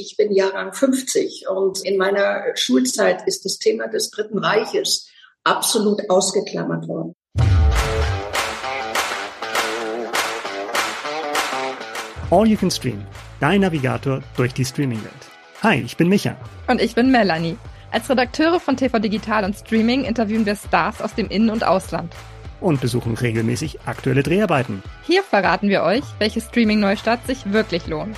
Ich bin Jahrgang 50 und in meiner Schulzeit ist das Thema des Dritten Reiches absolut ausgeklammert worden. All You Can Stream, dein Navigator durch die Streaming-Welt. Hi, ich bin Micha. Und ich bin Melanie. Als Redakteure von TV Digital und Streaming interviewen wir Stars aus dem In- und Ausland. Und besuchen regelmäßig aktuelle Dreharbeiten. Hier verraten wir euch, welche Streaming-Neustart sich wirklich lohnt.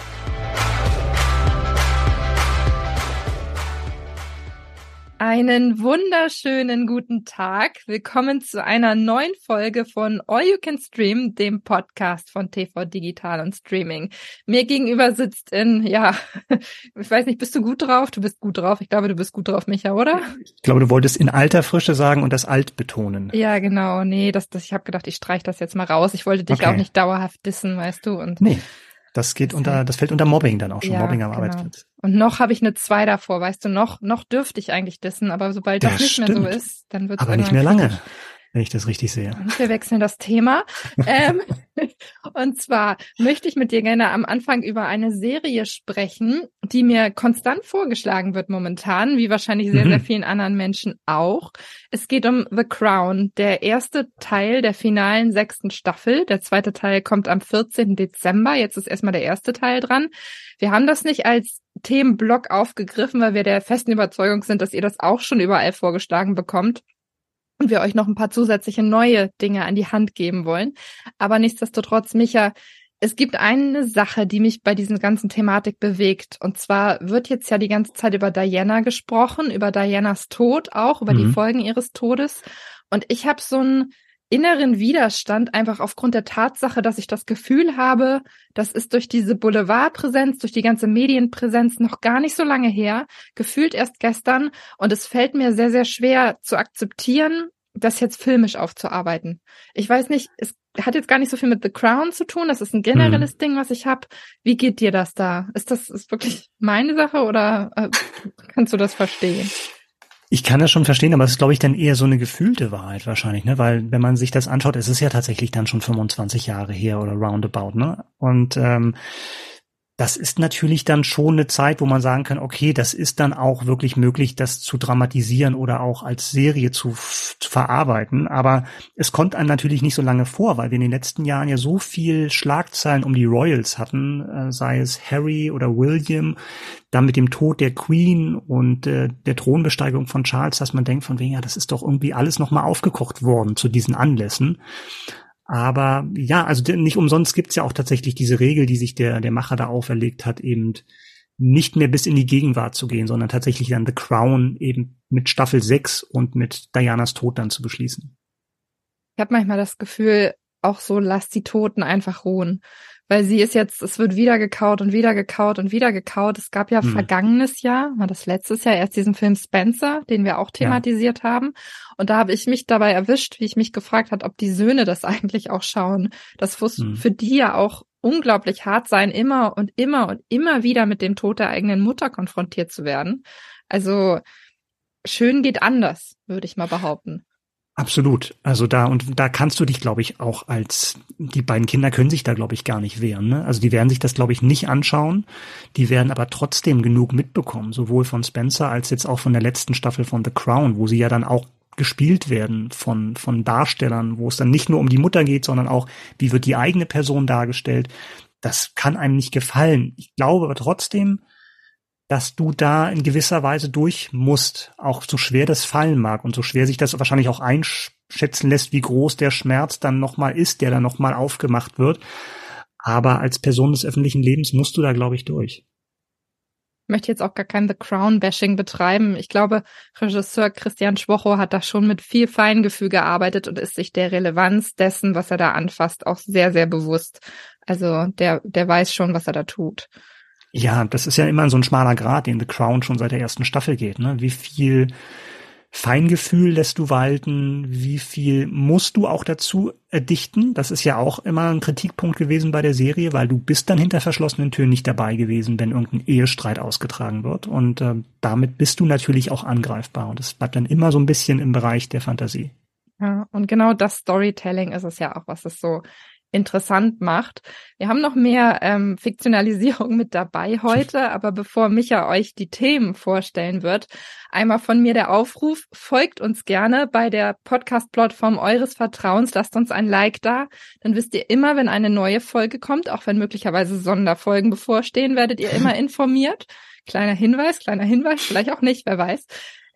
Einen wunderschönen guten Tag. Willkommen zu einer neuen Folge von All You Can Stream, dem Podcast von TV Digital und Streaming. Mir gegenüber sitzt in, ja, ich weiß nicht, bist du gut drauf? Du bist gut drauf. Ich glaube, du bist gut drauf, Micha, oder? Ich glaube, du wolltest in alter Frische sagen und das alt betonen. Ja, genau. Nee, das, das, ich habe gedacht, ich streich das jetzt mal raus. Ich wollte dich okay. auch nicht dauerhaft dissen, weißt du. Und nee. Das geht unter, das fällt unter Mobbing dann auch schon, ja, Mobbing am genau. Arbeitsplatz. Und noch habe ich eine zwei davor, weißt du, noch, noch dürfte ich eigentlich dissen, aber sobald das, das nicht stimmt. mehr so ist, dann wird es Aber nicht mehr lange wenn ich das richtig sehe. Wir wechseln das Thema. ähm, und zwar möchte ich mit dir gerne am Anfang über eine Serie sprechen, die mir konstant vorgeschlagen wird momentan, wie wahrscheinlich sehr, mhm. sehr vielen anderen Menschen auch. Es geht um The Crown, der erste Teil der finalen sechsten Staffel. Der zweite Teil kommt am 14. Dezember. Jetzt ist erstmal der erste Teil dran. Wir haben das nicht als Themenblock aufgegriffen, weil wir der festen Überzeugung sind, dass ihr das auch schon überall vorgeschlagen bekommt und wir euch noch ein paar zusätzliche neue Dinge an die Hand geben wollen. Aber nichtsdestotrotz, Micha, es gibt eine Sache, die mich bei diesen ganzen Thematik bewegt. Und zwar wird jetzt ja die ganze Zeit über Diana gesprochen, über Dianas Tod auch, über mhm. die Folgen ihres Todes. Und ich habe so einen inneren Widerstand einfach aufgrund der Tatsache, dass ich das Gefühl habe, das ist durch diese Boulevardpräsenz, durch die ganze Medienpräsenz noch gar nicht so lange her, gefühlt erst gestern. Und es fällt mir sehr, sehr schwer zu akzeptieren, das jetzt filmisch aufzuarbeiten. Ich weiß nicht, es hat jetzt gar nicht so viel mit The Crown zu tun. Das ist ein generelles mhm. Ding, was ich habe. Wie geht dir das da? Ist das ist wirklich meine Sache oder äh, kannst du das verstehen? Ich kann das schon verstehen, aber es ist, glaube ich, dann eher so eine gefühlte Wahrheit wahrscheinlich, ne? Weil wenn man sich das anschaut, es ist ja tatsächlich dann schon 25 Jahre her oder roundabout, ne? Und ähm, das ist natürlich dann schon eine Zeit, wo man sagen kann, okay, das ist dann auch wirklich möglich, das zu dramatisieren oder auch als Serie zu, zu verarbeiten. Aber es kommt einem natürlich nicht so lange vor, weil wir in den letzten Jahren ja so viel Schlagzeilen um die Royals hatten, äh, sei es Harry oder William, dann mit dem Tod der Queen und äh, der Thronbesteigerung von Charles, dass man denkt von wegen, ja, das ist doch irgendwie alles nochmal aufgekocht worden zu diesen Anlässen. Aber ja, also nicht umsonst gibt's ja auch tatsächlich diese Regel, die sich der, der Macher da auferlegt hat, eben nicht mehr bis in die Gegenwart zu gehen, sondern tatsächlich dann The Crown eben mit Staffel 6 und mit Dianas Tod dann zu beschließen. Ich habe manchmal das Gefühl, auch so lasst die Toten einfach ruhen weil sie ist jetzt, es wird wieder gekaut und wieder gekaut und wieder gekaut. Es gab ja hm. vergangenes Jahr, war das letztes Jahr erst diesen Film Spencer, den wir auch thematisiert ja. haben. Und da habe ich mich dabei erwischt, wie ich mich gefragt hat, ob die Söhne das eigentlich auch schauen. Das muss hm. für die ja auch unglaublich hart sein, immer und immer und immer wieder mit dem Tod der eigenen Mutter konfrontiert zu werden. Also schön geht anders, würde ich mal behaupten. Absolut. Also da und da kannst du dich, glaube ich, auch als die beiden Kinder können sich da, glaube ich, gar nicht wehren. Ne? Also die werden sich das, glaube ich, nicht anschauen. Die werden aber trotzdem genug mitbekommen, sowohl von Spencer als jetzt auch von der letzten Staffel von The Crown, wo sie ja dann auch gespielt werden von von Darstellern, wo es dann nicht nur um die Mutter geht, sondern auch wie wird die eigene Person dargestellt. Das kann einem nicht gefallen. Ich glaube aber trotzdem, dass du da in gewisser Weise durch musst, auch so schwer das fallen mag und so schwer sich das wahrscheinlich auch einschätzen lässt, wie groß der Schmerz dann nochmal ist, der dann nochmal aufgemacht wird. Aber als Person des öffentlichen Lebens musst du da, glaube ich, durch. Ich möchte jetzt auch gar kein The Crown-Bashing betreiben. Ich glaube, Regisseur Christian Schwocho hat da schon mit viel Feingefühl gearbeitet und ist sich der Relevanz dessen, was er da anfasst, auch sehr, sehr bewusst. Also der, der weiß schon, was er da tut. Ja, das ist ja immer so ein schmaler Grad, den The Crown schon seit der ersten Staffel geht. Ne? Wie viel Feingefühl lässt du walten? Wie viel musst du auch dazu erdichten? Das ist ja auch immer ein Kritikpunkt gewesen bei der Serie, weil du bist dann hinter verschlossenen Türen nicht dabei gewesen, wenn irgendein Ehestreit ausgetragen wird. Und äh, damit bist du natürlich auch angreifbar. Und das bleibt dann immer so ein bisschen im Bereich der Fantasie. Ja, und genau das Storytelling ist es ja auch, was es so interessant macht. Wir haben noch mehr ähm, Fiktionalisierung mit dabei heute, aber bevor Micha euch die Themen vorstellen wird, einmal von mir der Aufruf, folgt uns gerne bei der Podcast-Plattform eures Vertrauens, lasst uns ein Like da, dann wisst ihr immer, wenn eine neue Folge kommt, auch wenn möglicherweise Sonderfolgen bevorstehen, werdet ihr immer informiert. Kleiner Hinweis, kleiner Hinweis, vielleicht auch nicht, wer weiß.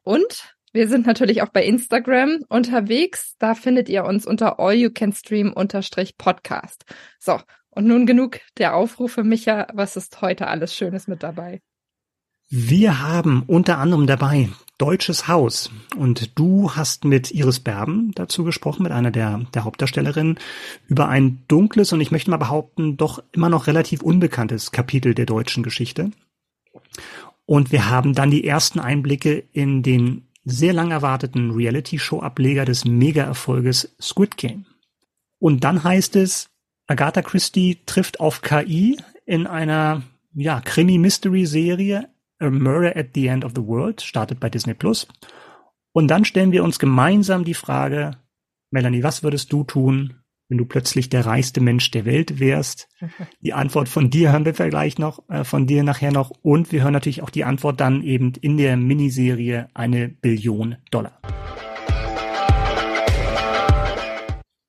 Und wir sind natürlich auch bei Instagram unterwegs. Da findet ihr uns unter allyoucanstream-podcast. So, und nun genug der Aufrufe, Micha. Was ist heute alles Schönes mit dabei? Wir haben unter anderem dabei Deutsches Haus. Und du hast mit Iris Berben dazu gesprochen, mit einer der, der Hauptdarstellerinnen, über ein dunkles und ich möchte mal behaupten, doch immer noch relativ unbekanntes Kapitel der deutschen Geschichte. Und wir haben dann die ersten Einblicke in den sehr lang erwarteten Reality-Show-Ableger des Mega-Erfolges Squid Game. Und dann heißt es, Agatha Christie trifft auf KI in einer ja, Krimi-Mystery-Serie A Murder at the End of the World, startet bei Disney Plus. Und dann stellen wir uns gemeinsam die Frage, Melanie, was würdest du tun, wenn du plötzlich der reichste Mensch der Welt wärst? Die Antwort von dir hören wir gleich noch, äh, von dir nachher noch. Und wir hören natürlich auch die Antwort dann eben in der Miniserie eine Billion Dollar.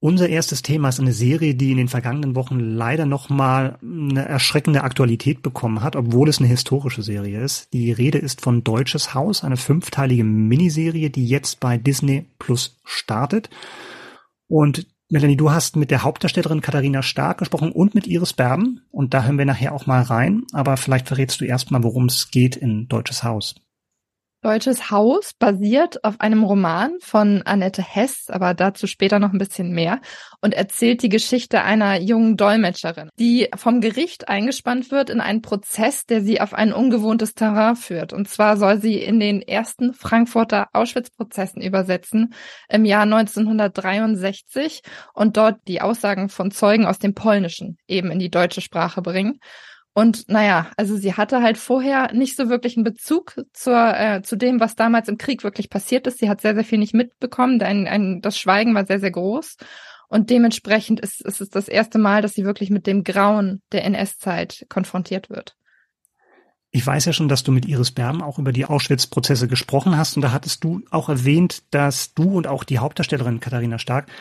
Unser erstes Thema ist eine Serie, die in den vergangenen Wochen leider nochmal eine erschreckende Aktualität bekommen hat, obwohl es eine historische Serie ist. Die Rede ist von Deutsches Haus, eine fünfteilige Miniserie, die jetzt bei Disney Plus startet. Und Melanie, du hast mit der Hauptdarstellerin Katharina Stark gesprochen und mit Iris Berben. Und da hören wir nachher auch mal rein. Aber vielleicht verrätst du erstmal, worum es geht in Deutsches Haus. Deutsches Haus basiert auf einem Roman von Annette Hess, aber dazu später noch ein bisschen mehr und erzählt die Geschichte einer jungen Dolmetscherin, die vom Gericht eingespannt wird in einen Prozess, der sie auf ein ungewohntes Terrain führt. Und zwar soll sie in den ersten Frankfurter Auschwitz-Prozessen übersetzen im Jahr 1963 und dort die Aussagen von Zeugen aus dem Polnischen eben in die deutsche Sprache bringen. Und naja, also sie hatte halt vorher nicht so wirklich einen Bezug zur, äh, zu dem, was damals im Krieg wirklich passiert ist. Sie hat sehr, sehr viel nicht mitbekommen. Ein, ein, das Schweigen war sehr, sehr groß. Und dementsprechend ist, ist es das erste Mal, dass sie wirklich mit dem Grauen der NS-Zeit konfrontiert wird. Ich weiß ja schon, dass du mit Iris Berben auch über die Auschwitz-Prozesse gesprochen hast und da hattest du auch erwähnt, dass du und auch die Hauptdarstellerin Katharina Stark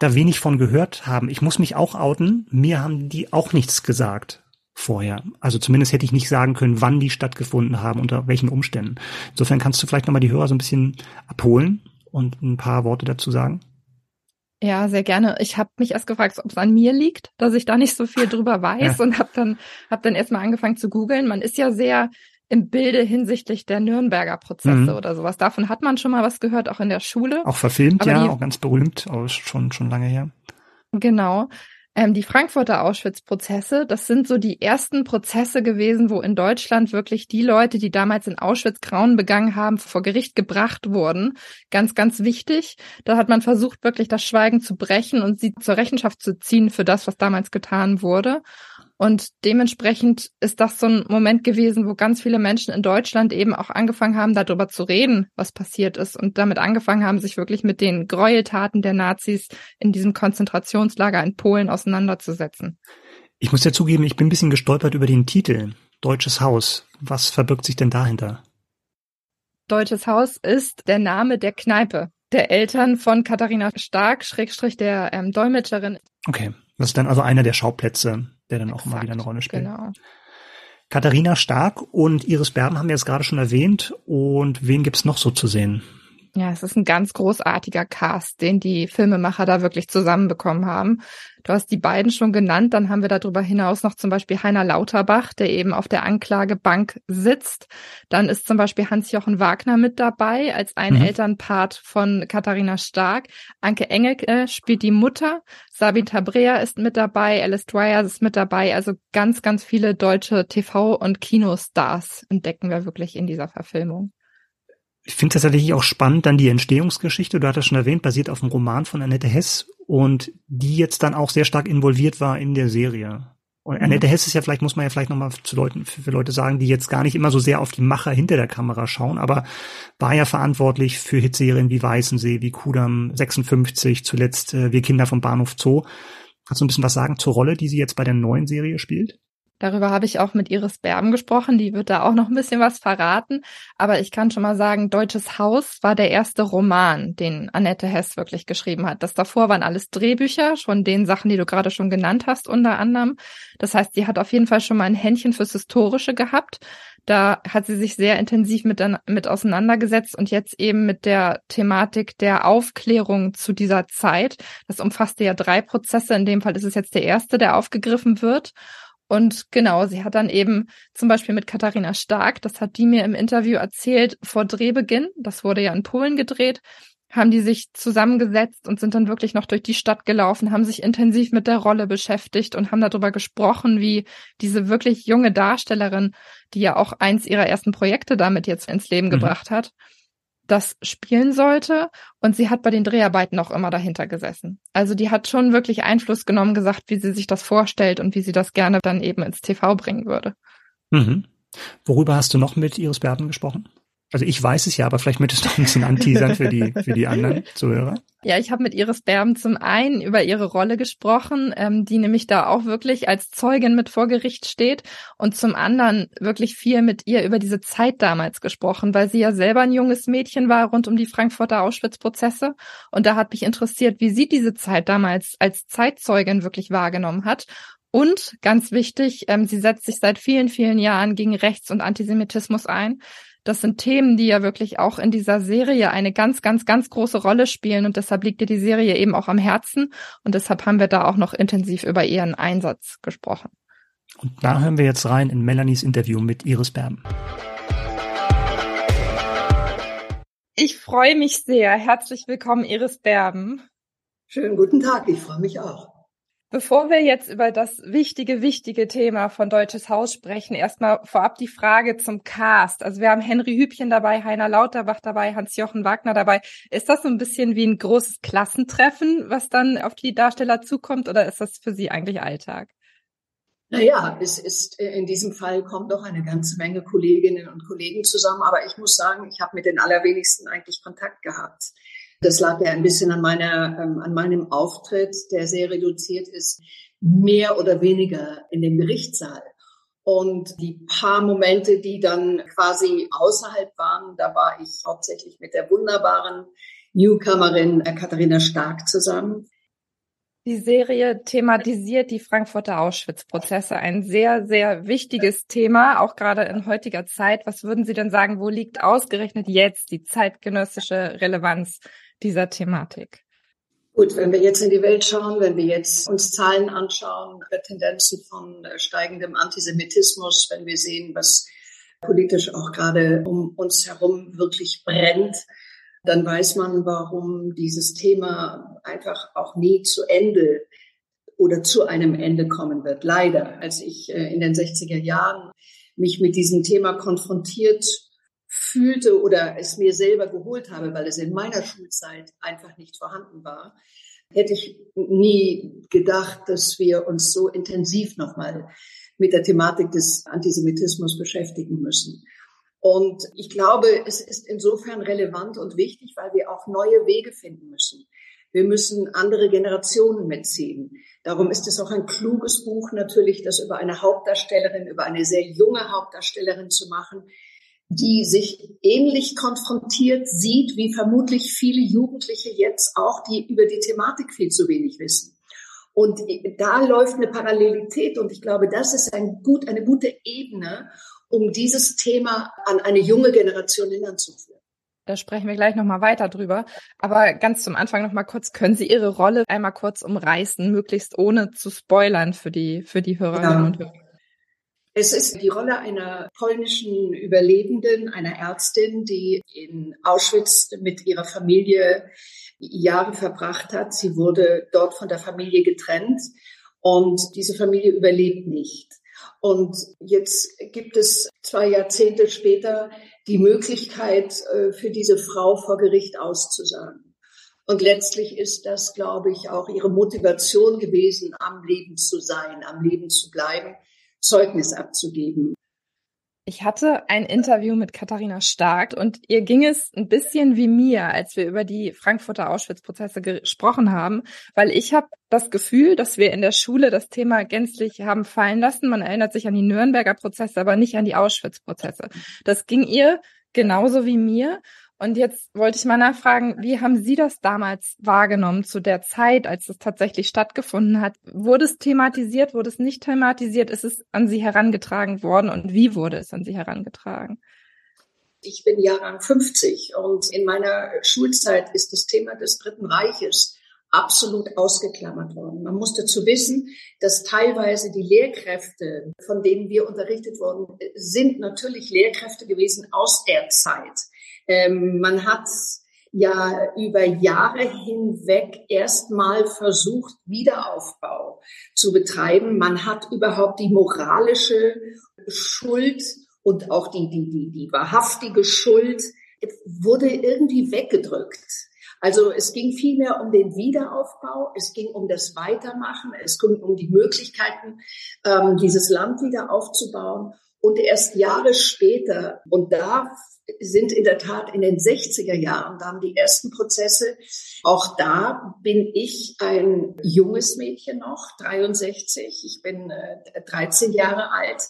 da wenig von gehört haben. Ich muss mich auch outen, mir haben die auch nichts gesagt vorher. Also zumindest hätte ich nicht sagen können, wann die stattgefunden haben, unter welchen Umständen. Insofern kannst du vielleicht nochmal die Hörer so ein bisschen abholen und ein paar Worte dazu sagen. Ja, sehr gerne. Ich habe mich erst gefragt, ob es an mir liegt, dass ich da nicht so viel drüber weiß ja. und habe dann hab dann erstmal angefangen zu googeln. Man ist ja sehr im Bilde hinsichtlich der Nürnberger Prozesse mhm. oder sowas. Davon hat man schon mal was gehört, auch in der Schule. Auch verfilmt, Aber ja, auch ganz berühmt, auch schon schon lange her. Genau. Ähm, die Frankfurter Auschwitz-Prozesse, das sind so die ersten Prozesse gewesen, wo in Deutschland wirklich die Leute, die damals in Auschwitz Grauen begangen haben, vor Gericht gebracht wurden. Ganz, ganz wichtig. Da hat man versucht, wirklich das Schweigen zu brechen und sie zur Rechenschaft zu ziehen für das, was damals getan wurde. Und dementsprechend ist das so ein Moment gewesen, wo ganz viele Menschen in Deutschland eben auch angefangen haben, darüber zu reden, was passiert ist und damit angefangen haben, sich wirklich mit den Gräueltaten der Nazis in diesem Konzentrationslager in Polen auseinanderzusetzen. Ich muss ja zugeben, ich bin ein bisschen gestolpert über den Titel Deutsches Haus. Was verbirgt sich denn dahinter? Deutsches Haus ist der Name der Kneipe der Eltern von Katharina Stark, Schrägstrich der ähm, Dolmetscherin. Okay, das ist dann also einer der Schauplätze der dann Exakt, auch immer wieder eine Rolle spielt. Genau. Katharina Stark und Iris Berben haben wir jetzt gerade schon erwähnt. Und wen gibt's noch so zu sehen? Ja, es ist ein ganz großartiger Cast, den die Filmemacher da wirklich zusammenbekommen haben. Du hast die beiden schon genannt, dann haben wir darüber hinaus noch zum Beispiel Heiner Lauterbach, der eben auf der Anklagebank sitzt. Dann ist zum Beispiel Hans-Jochen Wagner mit dabei als ein mhm. Elternpart von Katharina Stark. Anke Engelke spielt die Mutter. Sabine Tabrea ist mit dabei. Alice Dwyer ist mit dabei. Also ganz, ganz viele deutsche TV- und Kinostars entdecken wir wirklich in dieser Verfilmung. Ich finde tatsächlich auch spannend dann die Entstehungsgeschichte. Du hattest schon erwähnt, basiert auf dem Roman von Annette Hess und die jetzt dann auch sehr stark involviert war in der Serie. Und Annette mhm. Hess ist ja vielleicht, muss man ja vielleicht nochmal zu Leuten, für, für, Leute sagen, die jetzt gar nicht immer so sehr auf die Macher hinter der Kamera schauen, aber war ja verantwortlich für Hitserien wie Weißensee, wie Kudam 56, zuletzt äh, Wir Kinder vom Bahnhof Zoo. Kannst du ein bisschen was sagen zur Rolle, die sie jetzt bei der neuen Serie spielt? Darüber habe ich auch mit Iris Berben gesprochen. Die wird da auch noch ein bisschen was verraten. Aber ich kann schon mal sagen, Deutsches Haus war der erste Roman, den Annette Hess wirklich geschrieben hat. Das davor waren alles Drehbücher, schon den Sachen, die du gerade schon genannt hast, unter anderem. Das heißt, sie hat auf jeden Fall schon mal ein Händchen fürs Historische gehabt. Da hat sie sich sehr intensiv mit, mit auseinandergesetzt und jetzt eben mit der Thematik der Aufklärung zu dieser Zeit. Das umfasste ja drei Prozesse. In dem Fall ist es jetzt der erste, der aufgegriffen wird. Und genau, sie hat dann eben zum Beispiel mit Katharina Stark, das hat die mir im Interview erzählt, vor Drehbeginn, das wurde ja in Polen gedreht, haben die sich zusammengesetzt und sind dann wirklich noch durch die Stadt gelaufen, haben sich intensiv mit der Rolle beschäftigt und haben darüber gesprochen, wie diese wirklich junge Darstellerin, die ja auch eins ihrer ersten Projekte damit jetzt ins Leben mhm. gebracht hat, das spielen sollte. Und sie hat bei den Dreharbeiten auch immer dahinter gesessen. Also die hat schon wirklich Einfluss genommen, gesagt, wie sie sich das vorstellt und wie sie das gerne dann eben ins TV bringen würde. Mhm. Worüber hast du noch mit Iris Berben gesprochen? Also ich weiß es ja, aber vielleicht möchtest du ein bisschen anteasern für die, für die anderen Zuhörer. Ja, ich habe mit Iris Berben zum einen über ihre Rolle gesprochen, ähm, die nämlich da auch wirklich als Zeugin mit vor Gericht steht und zum anderen wirklich viel mit ihr über diese Zeit damals gesprochen, weil sie ja selber ein junges Mädchen war rund um die Frankfurter Auschwitz-Prozesse und da hat mich interessiert, wie sie diese Zeit damals als Zeitzeugin wirklich wahrgenommen hat und ganz wichtig, ähm, sie setzt sich seit vielen, vielen Jahren gegen Rechts- und Antisemitismus ein. Das sind Themen, die ja wirklich auch in dieser Serie eine ganz, ganz, ganz große Rolle spielen und deshalb liegt dir die Serie eben auch am Herzen und deshalb haben wir da auch noch intensiv über ihren Einsatz gesprochen. Und da hören wir jetzt rein in Melanies Interview mit Iris Berben. Ich freue mich sehr. Herzlich willkommen, Iris Berben. Schönen guten Tag, ich freue mich auch. Bevor wir jetzt über das wichtige, wichtige Thema von Deutsches Haus sprechen, erstmal vorab die Frage zum Cast. Also wir haben Henry Hübchen dabei, Heiner Lauterbach dabei, Hans-Jochen Wagner dabei. Ist das so ein bisschen wie ein großes Klassentreffen, was dann auf die Darsteller zukommt, oder ist das für Sie eigentlich Alltag? Naja, es ist äh, in diesem Fall kommt doch eine ganze Menge Kolleginnen und Kollegen zusammen, aber ich muss sagen, ich habe mit den allerwenigsten eigentlich Kontakt gehabt. Das lag ja ein bisschen an meiner, ähm, an meinem Auftritt, der sehr reduziert ist, mehr oder weniger in dem Gerichtssaal. Und die paar Momente, die dann quasi außerhalb waren, da war ich hauptsächlich mit der wunderbaren Newcomerin äh, Katharina Stark zusammen. Die Serie thematisiert die Frankfurter Auschwitz-Prozesse. Ein sehr, sehr wichtiges Thema, auch gerade in heutiger Zeit. Was würden Sie denn sagen, wo liegt ausgerechnet jetzt die zeitgenössische Relevanz dieser Thematik? Gut, wenn wir jetzt in die Welt schauen, wenn wir jetzt uns Zahlen anschauen, Tendenzen von äh, steigendem Antisemitismus, wenn wir sehen, was politisch auch gerade um uns herum wirklich brennt, dann weiß man, warum dieses Thema einfach auch nie zu Ende oder zu einem Ende kommen wird. Leider, als ich äh, in den 60er Jahren mich mit diesem Thema konfrontiert fühlte oder es mir selber geholt habe, weil es in meiner Schulzeit einfach nicht vorhanden war, hätte ich nie gedacht, dass wir uns so intensiv nochmal mit der Thematik des Antisemitismus beschäftigen müssen. Und ich glaube, es ist insofern relevant und wichtig, weil wir auch neue Wege finden müssen. Wir müssen andere Generationen mitziehen. Darum ist es auch ein kluges Buch natürlich, das über eine Hauptdarstellerin, über eine sehr junge Hauptdarstellerin zu machen, die sich ähnlich konfrontiert sieht, wie vermutlich viele Jugendliche jetzt auch, die über die Thematik viel zu wenig wissen. Und da läuft eine Parallelität und ich glaube, das ist ein gut, eine gute Ebene, um dieses Thema an eine junge Generation hinanzuführen. Da sprechen wir gleich nochmal weiter drüber. Aber ganz zum Anfang nochmal kurz, können Sie Ihre Rolle einmal kurz umreißen, möglichst ohne zu spoilern für die, für die Hörerinnen ja. und Hörer? Es ist die Rolle einer polnischen Überlebenden, einer Ärztin, die in Auschwitz mit ihrer Familie Jahre verbracht hat. Sie wurde dort von der Familie getrennt und diese Familie überlebt nicht. Und jetzt gibt es zwei Jahrzehnte später die Möglichkeit äh, für diese Frau vor Gericht auszusagen. Und letztlich ist das, glaube ich, auch ihre Motivation gewesen, am Leben zu sein, am Leben zu bleiben Zeugnis abzugeben. Ich hatte ein Interview mit Katharina Stark und ihr ging es ein bisschen wie mir, als wir über die Frankfurter Auschwitz-Prozesse gesprochen haben, weil ich habe das Gefühl, dass wir in der Schule das Thema gänzlich haben fallen lassen. Man erinnert sich an die Nürnberger Prozesse, aber nicht an die Auschwitz-Prozesse. Das ging ihr genauso wie mir. Und jetzt wollte ich mal nachfragen, wie haben Sie das damals wahrgenommen zu der Zeit, als es tatsächlich stattgefunden hat? Wurde es thematisiert, wurde es nicht thematisiert? Ist es an Sie herangetragen worden und wie wurde es an Sie herangetragen? Ich bin Jahrgang 50 und in meiner Schulzeit ist das Thema des Dritten Reiches absolut ausgeklammert worden. Man muss dazu wissen, dass teilweise die Lehrkräfte, von denen wir unterrichtet worden sind, natürlich Lehrkräfte gewesen aus der Zeit. Ähm, man hat ja über Jahre hinweg erstmal versucht, Wiederaufbau zu betreiben. Man hat überhaupt die moralische Schuld und auch die, die, die, die wahrhaftige Schuld wurde irgendwie weggedrückt. Also es ging vielmehr um den Wiederaufbau, es ging um das Weitermachen, es ging um die Möglichkeiten, ähm, dieses Land wieder aufzubauen. Und erst Jahre später, und da sind in der Tat in den 60er Jahren dann die ersten Prozesse. Auch da bin ich ein junges Mädchen noch, 63. Ich bin äh, 13 Jahre alt.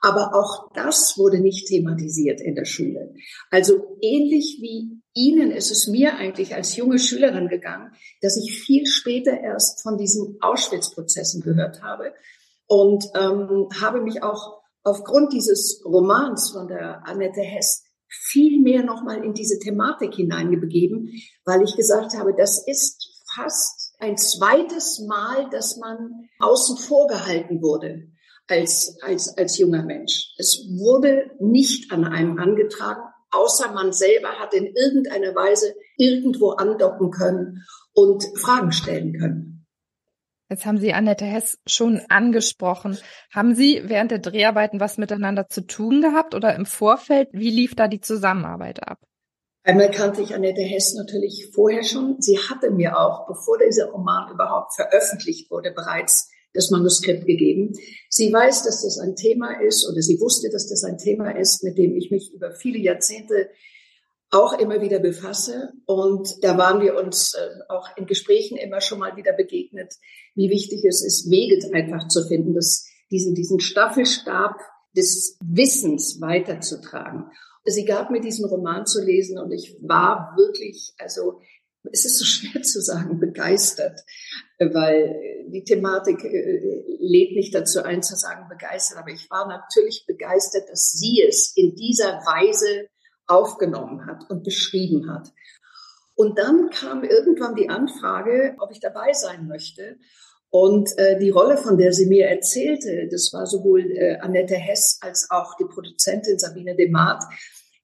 Aber auch das wurde nicht thematisiert in der Schule. Also ähnlich wie Ihnen ist es mir eigentlich als junge Schülerin gegangen, dass ich viel später erst von diesen Auschwitz-Prozessen gehört habe und ähm, habe mich auch aufgrund dieses Romans von der Annette Hess viel mehr nochmal in diese Thematik hineingebegeben, weil ich gesagt habe, das ist fast ein zweites Mal, dass man außen vor gehalten wurde als, als, als junger Mensch. Es wurde nicht an einem angetragen, außer man selber hat in irgendeiner Weise irgendwo andocken können und Fragen stellen können. Jetzt haben Sie Annette Hess schon angesprochen. Haben Sie während der Dreharbeiten was miteinander zu tun gehabt oder im Vorfeld? Wie lief da die Zusammenarbeit ab? Einmal kannte ich Annette Hess natürlich vorher schon. Sie hatte mir auch, bevor dieser Roman überhaupt veröffentlicht wurde, bereits das Manuskript gegeben. Sie weiß, dass das ein Thema ist oder sie wusste, dass das ein Thema ist, mit dem ich mich über viele Jahrzehnte auch immer wieder befasse. Und da waren wir uns äh, auch in Gesprächen immer schon mal wieder begegnet, wie wichtig es ist, Wege einfach zu finden, das, diesen, diesen Staffelstab des Wissens weiterzutragen. Sie gab mir diesen Roman zu lesen und ich war wirklich, also es ist so schwer zu sagen, begeistert, weil die Thematik äh, lädt nicht dazu ein zu sagen begeistert, aber ich war natürlich begeistert, dass sie es in dieser Weise aufgenommen hat und beschrieben hat. Und dann kam irgendwann die Anfrage, ob ich dabei sein möchte. Und äh, die Rolle, von der sie mir erzählte, das war sowohl äh, Annette Hess als auch die Produzentin Sabine Demat,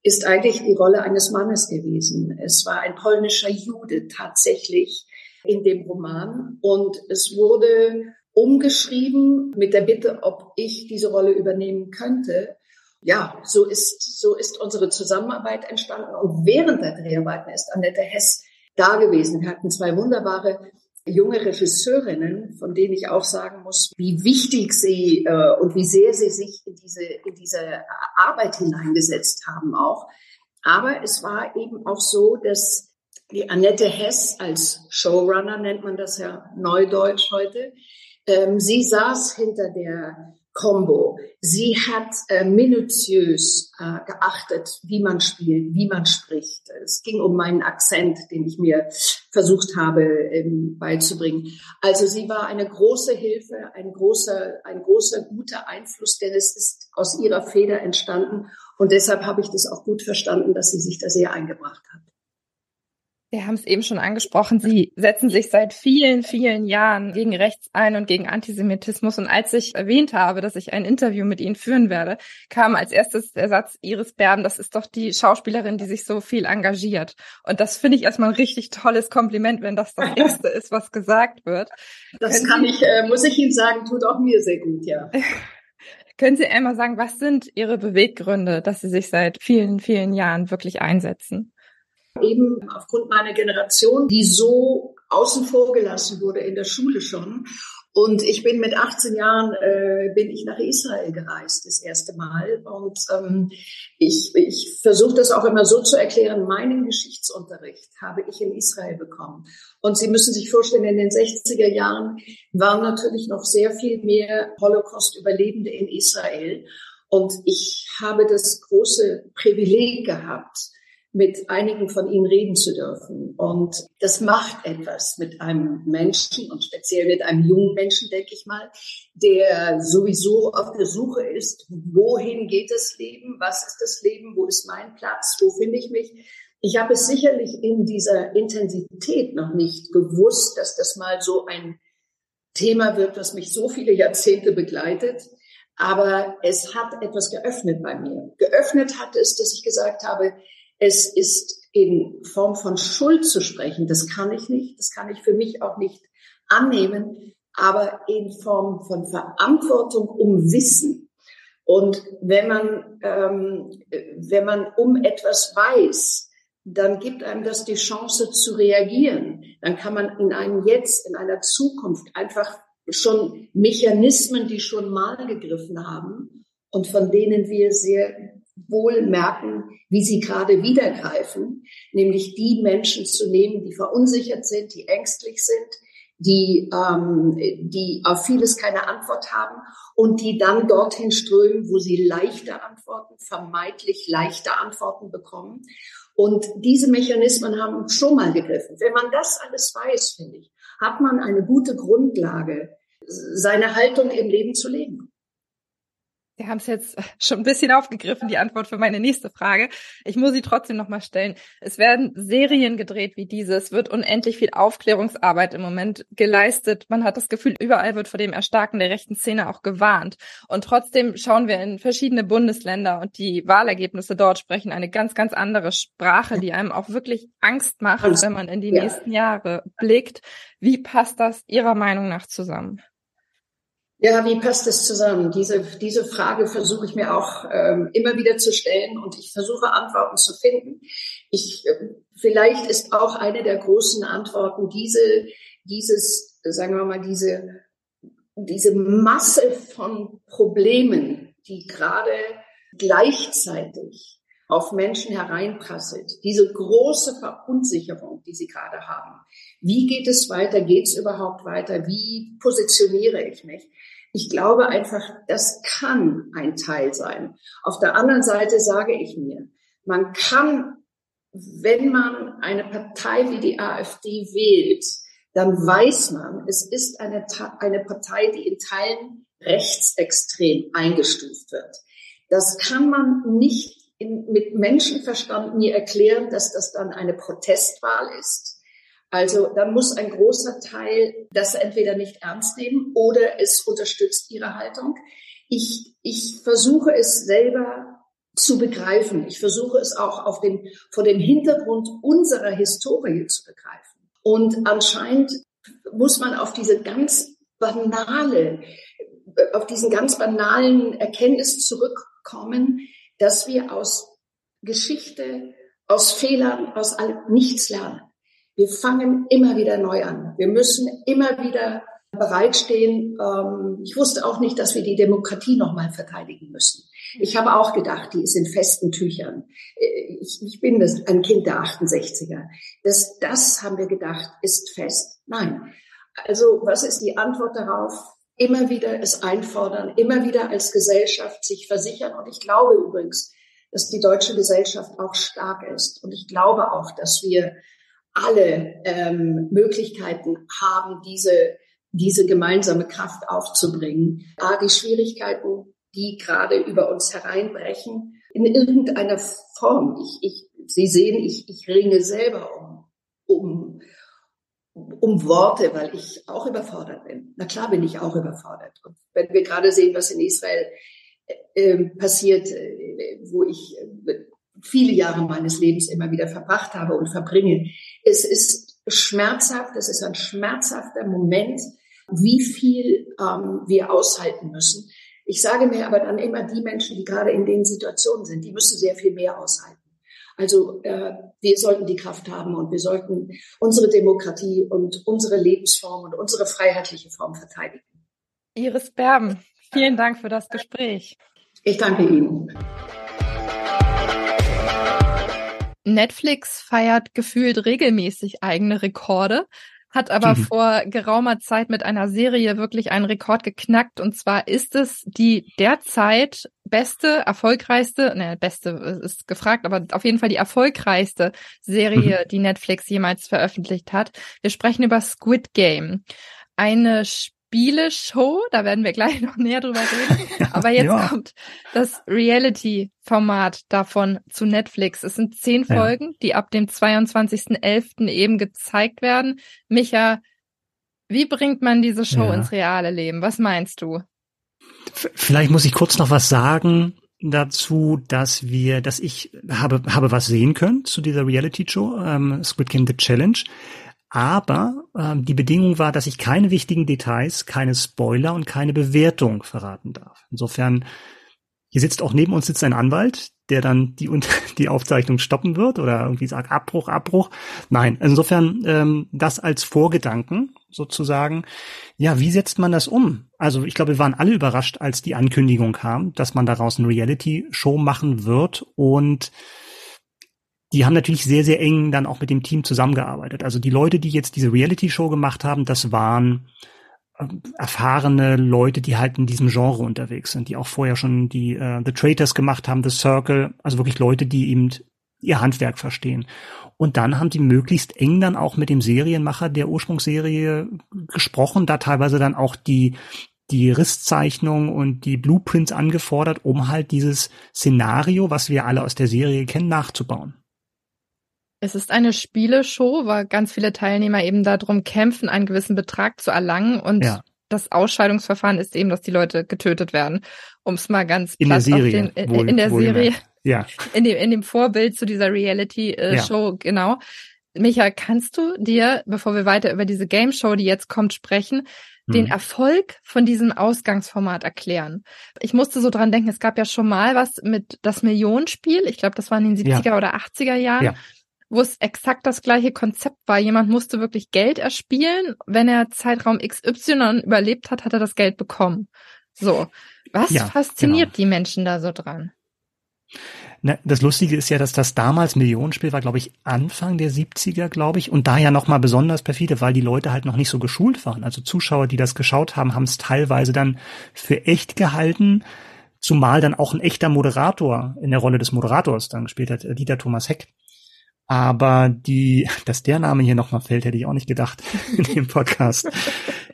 ist eigentlich die Rolle eines Mannes gewesen. Es war ein polnischer Jude tatsächlich in dem Roman und es wurde umgeschrieben mit der Bitte, ob ich diese Rolle übernehmen könnte ja, so ist, so ist unsere Zusammenarbeit entstanden. Und während der Dreharbeiten ist Annette Hess da gewesen. Wir hatten zwei wunderbare junge Regisseurinnen, von denen ich auch sagen muss, wie wichtig sie äh, und wie sehr sie sich in diese, in diese Arbeit hineingesetzt haben auch. Aber es war eben auch so, dass die Annette Hess als Showrunner nennt man das ja neudeutsch heute, ähm, sie saß hinter der Combo. Sie hat äh, minutiös äh, geachtet, wie man spielt, wie man spricht. Es ging um meinen Akzent, den ich mir versucht habe ähm, beizubringen. Also sie war eine große Hilfe, ein großer, ein großer guter Einfluss, denn es ist aus ihrer Feder entstanden. Und deshalb habe ich das auch gut verstanden, dass sie sich da sehr eingebracht hat. Wir haben es eben schon angesprochen. Sie setzen sich seit vielen, vielen Jahren gegen Rechts ein und gegen Antisemitismus. Und als ich erwähnt habe, dass ich ein Interview mit Ihnen führen werde, kam als erstes der Satz Iris Berben, das ist doch die Schauspielerin, die sich so viel engagiert. Und das finde ich erstmal ein richtig tolles Kompliment, wenn das das Erste ist, was gesagt wird. Das Können kann ich, äh, muss ich Ihnen sagen, tut auch mir sehr gut, ja. Können Sie einmal sagen, was sind Ihre Beweggründe, dass Sie sich seit vielen, vielen Jahren wirklich einsetzen? Eben aufgrund meiner Generation, die so außen vor gelassen wurde in der Schule schon. Und ich bin mit 18 Jahren äh, bin ich nach Israel gereist das erste Mal. Und ähm, ich, ich versuche das auch immer so zu erklären. Meinen Geschichtsunterricht habe ich in Israel bekommen. Und Sie müssen sich vorstellen, in den 60er Jahren waren natürlich noch sehr viel mehr Holocaust-Überlebende in Israel. Und ich habe das große Privileg gehabt, mit einigen von ihnen reden zu dürfen. Und das macht etwas mit einem Menschen und speziell mit einem jungen Menschen, denke ich mal, der sowieso auf der Suche ist, wohin geht das Leben, was ist das Leben, wo ist mein Platz, wo finde ich mich. Ich habe es sicherlich in dieser Intensität noch nicht gewusst, dass das mal so ein Thema wird, das mich so viele Jahrzehnte begleitet. Aber es hat etwas geöffnet bei mir. Geöffnet hat es, dass ich gesagt habe, es ist in Form von Schuld zu sprechen. Das kann ich nicht. Das kann ich für mich auch nicht annehmen. Aber in Form von Verantwortung um Wissen. Und wenn man, ähm, wenn man um etwas weiß, dann gibt einem das die Chance zu reagieren. Dann kann man in einem Jetzt, in einer Zukunft einfach schon Mechanismen, die schon mal gegriffen haben und von denen wir sehr wohl merken, wie sie gerade wiedergreifen, nämlich die Menschen zu nehmen, die verunsichert sind, die ängstlich sind, die, ähm, die auf vieles keine Antwort haben und die dann dorthin strömen, wo sie leichte Antworten, vermeintlich leichte Antworten bekommen. Und diese Mechanismen haben schon mal gegriffen. Wenn man das alles weiß, finde ich, hat man eine gute Grundlage, seine Haltung im Leben zu leben. Sie haben es jetzt schon ein bisschen aufgegriffen, die Antwort für meine nächste Frage. Ich muss sie trotzdem nochmal stellen. Es werden Serien gedreht wie diese. Es wird unendlich viel Aufklärungsarbeit im Moment geleistet. Man hat das Gefühl, überall wird vor dem Erstarken der rechten Szene auch gewarnt. Und trotzdem schauen wir in verschiedene Bundesländer und die Wahlergebnisse dort sprechen eine ganz, ganz andere Sprache, die einem auch wirklich Angst macht, wenn man in die nächsten Jahre blickt. Wie passt das Ihrer Meinung nach zusammen? Ja, wie passt es zusammen? Diese, diese Frage versuche ich mir auch ähm, immer wieder zu stellen und ich versuche Antworten zu finden. Ich, äh, vielleicht ist auch eine der großen Antworten diese, dieses, sagen wir mal, diese, diese Masse von Problemen, die gerade gleichzeitig auf Menschen hereinprasselt, diese große Verunsicherung, die sie gerade haben. Wie geht es weiter? Geht es überhaupt weiter? Wie positioniere ich mich? Ich glaube einfach, das kann ein Teil sein. Auf der anderen Seite sage ich mir, man kann, wenn man eine Partei wie die AfD wählt, dann weiß man, es ist eine, eine Partei, die in Teilen rechtsextrem eingestuft wird. Das kann man nicht in, mit Menschenverstand mir erklären, dass das dann eine Protestwahl ist. Also dann muss ein großer Teil das entweder nicht ernst nehmen oder es unterstützt ihre Haltung. Ich, ich versuche es selber zu begreifen. Ich versuche es auch auf den, vor dem Hintergrund unserer Historie zu begreifen. Und anscheinend muss man auf diese ganz banale, auf diesen ganz banalen Erkenntnis zurückkommen, dass wir aus Geschichte, aus Fehlern, aus allem nichts lernen. Wir fangen immer wieder neu an. Wir müssen immer wieder bereitstehen. Ähm, ich wusste auch nicht, dass wir die Demokratie nochmal verteidigen müssen. Ich habe auch gedacht, die ist in festen Tüchern. Äh, ich, bin das, ein Kind der 68er. Das, das haben wir gedacht, ist fest. Nein. Also was ist die Antwort darauf? Immer wieder es einfordern, immer wieder als Gesellschaft sich versichern. Und ich glaube übrigens, dass die deutsche Gesellschaft auch stark ist. Und ich glaube auch, dass wir alle ähm, Möglichkeiten haben, diese, diese gemeinsame Kraft aufzubringen. A, die Schwierigkeiten, die gerade über uns hereinbrechen, in irgendeiner Form. Ich, ich, Sie sehen, ich, ich ringe selber um, um um Worte, weil ich auch überfordert bin. Na klar bin ich auch überfordert. Und wenn wir gerade sehen, was in Israel äh, passiert, äh, wo ich äh, viele Jahre meines Lebens immer wieder verbracht habe und verbringe, es ist schmerzhaft, es ist ein schmerzhafter Moment, wie viel ähm, wir aushalten müssen. Ich sage mir aber dann immer, die Menschen, die gerade in den Situationen sind, die müssen sehr viel mehr aushalten. Also äh, wir sollten die Kraft haben und wir sollten unsere Demokratie und unsere Lebensform und unsere freiheitliche Form verteidigen. Iris Berben, vielen Dank für das Gespräch. Ich danke Ihnen. Netflix feiert gefühlt regelmäßig eigene Rekorde hat aber mhm. vor geraumer Zeit mit einer Serie wirklich einen Rekord geknackt. Und zwar ist es die derzeit beste, erfolgreichste, ne, beste ist gefragt, aber auf jeden Fall die erfolgreichste Serie, mhm. die Netflix jemals veröffentlicht hat. Wir sprechen über Squid Game. Eine Spieleshow, da werden wir gleich noch näher drüber reden. Aber jetzt ja. kommt das Reality-Format davon zu Netflix. Es sind zehn ja. Folgen, die ab dem 22.11. eben gezeigt werden. Micha, wie bringt man diese Show ins reale Leben? Was meinst du? Vielleicht muss ich kurz noch was sagen dazu, dass wir, dass ich habe, habe was sehen können zu dieser Reality-Show, ähm, Squid Game The Challenge. Aber ähm, die Bedingung war, dass ich keine wichtigen Details, keine Spoiler und keine Bewertung verraten darf. Insofern, hier sitzt auch neben uns sitzt ein Anwalt, der dann die, die Aufzeichnung stoppen wird oder irgendwie sagt Abbruch, Abbruch. Nein, insofern ähm, das als Vorgedanken sozusagen. Ja, wie setzt man das um? Also ich glaube, wir waren alle überrascht, als die Ankündigung kam, dass man daraus eine Reality-Show machen wird und die haben natürlich sehr, sehr eng dann auch mit dem Team zusammengearbeitet. Also die Leute, die jetzt diese Reality-Show gemacht haben, das waren äh, erfahrene Leute, die halt in diesem Genre unterwegs sind, die auch vorher schon die äh, The Traitors gemacht haben, The Circle, also wirklich Leute, die eben ihr Handwerk verstehen. Und dann haben die möglichst eng dann auch mit dem Serienmacher der Ursprungsserie gesprochen, da teilweise dann auch die die Risszeichnung und die Blueprints angefordert, um halt dieses Szenario, was wir alle aus der Serie kennen, nachzubauen. Es ist eine Spieleshow, weil ganz viele Teilnehmer eben darum kämpfen, einen gewissen Betrag zu erlangen und ja. das Ausscheidungsverfahren ist eben, dass die Leute getötet werden. Um es mal ganz in der Serie, den, wohl, in der Serie, ja. in dem in dem Vorbild zu dieser Reality-Show ja. genau. Michael, kannst du dir, bevor wir weiter über diese Game Show, die jetzt kommt, sprechen, den mhm. Erfolg von diesem Ausgangsformat erklären. Ich musste so dran denken, es gab ja schon mal was mit das Millionenspiel. Ich glaube, das war in den 70er ja. oder 80er Jahren. Ja wo es exakt das gleiche Konzept war. Jemand musste wirklich Geld erspielen. Wenn er Zeitraum XY überlebt hat, hat er das Geld bekommen. So. Was ja, fasziniert genau. die Menschen da so dran? Na, das Lustige ist ja, dass das damals Millionenspiel war, glaube ich, Anfang der 70er, glaube ich, und da ja nochmal besonders perfide, weil die Leute halt noch nicht so geschult waren. Also Zuschauer, die das geschaut haben, haben es teilweise dann für echt gehalten, zumal dann auch ein echter Moderator in der Rolle des Moderators dann gespielt hat, Dieter Thomas Heck. Aber die, dass der Name hier nochmal fällt, hätte ich auch nicht gedacht in dem Podcast.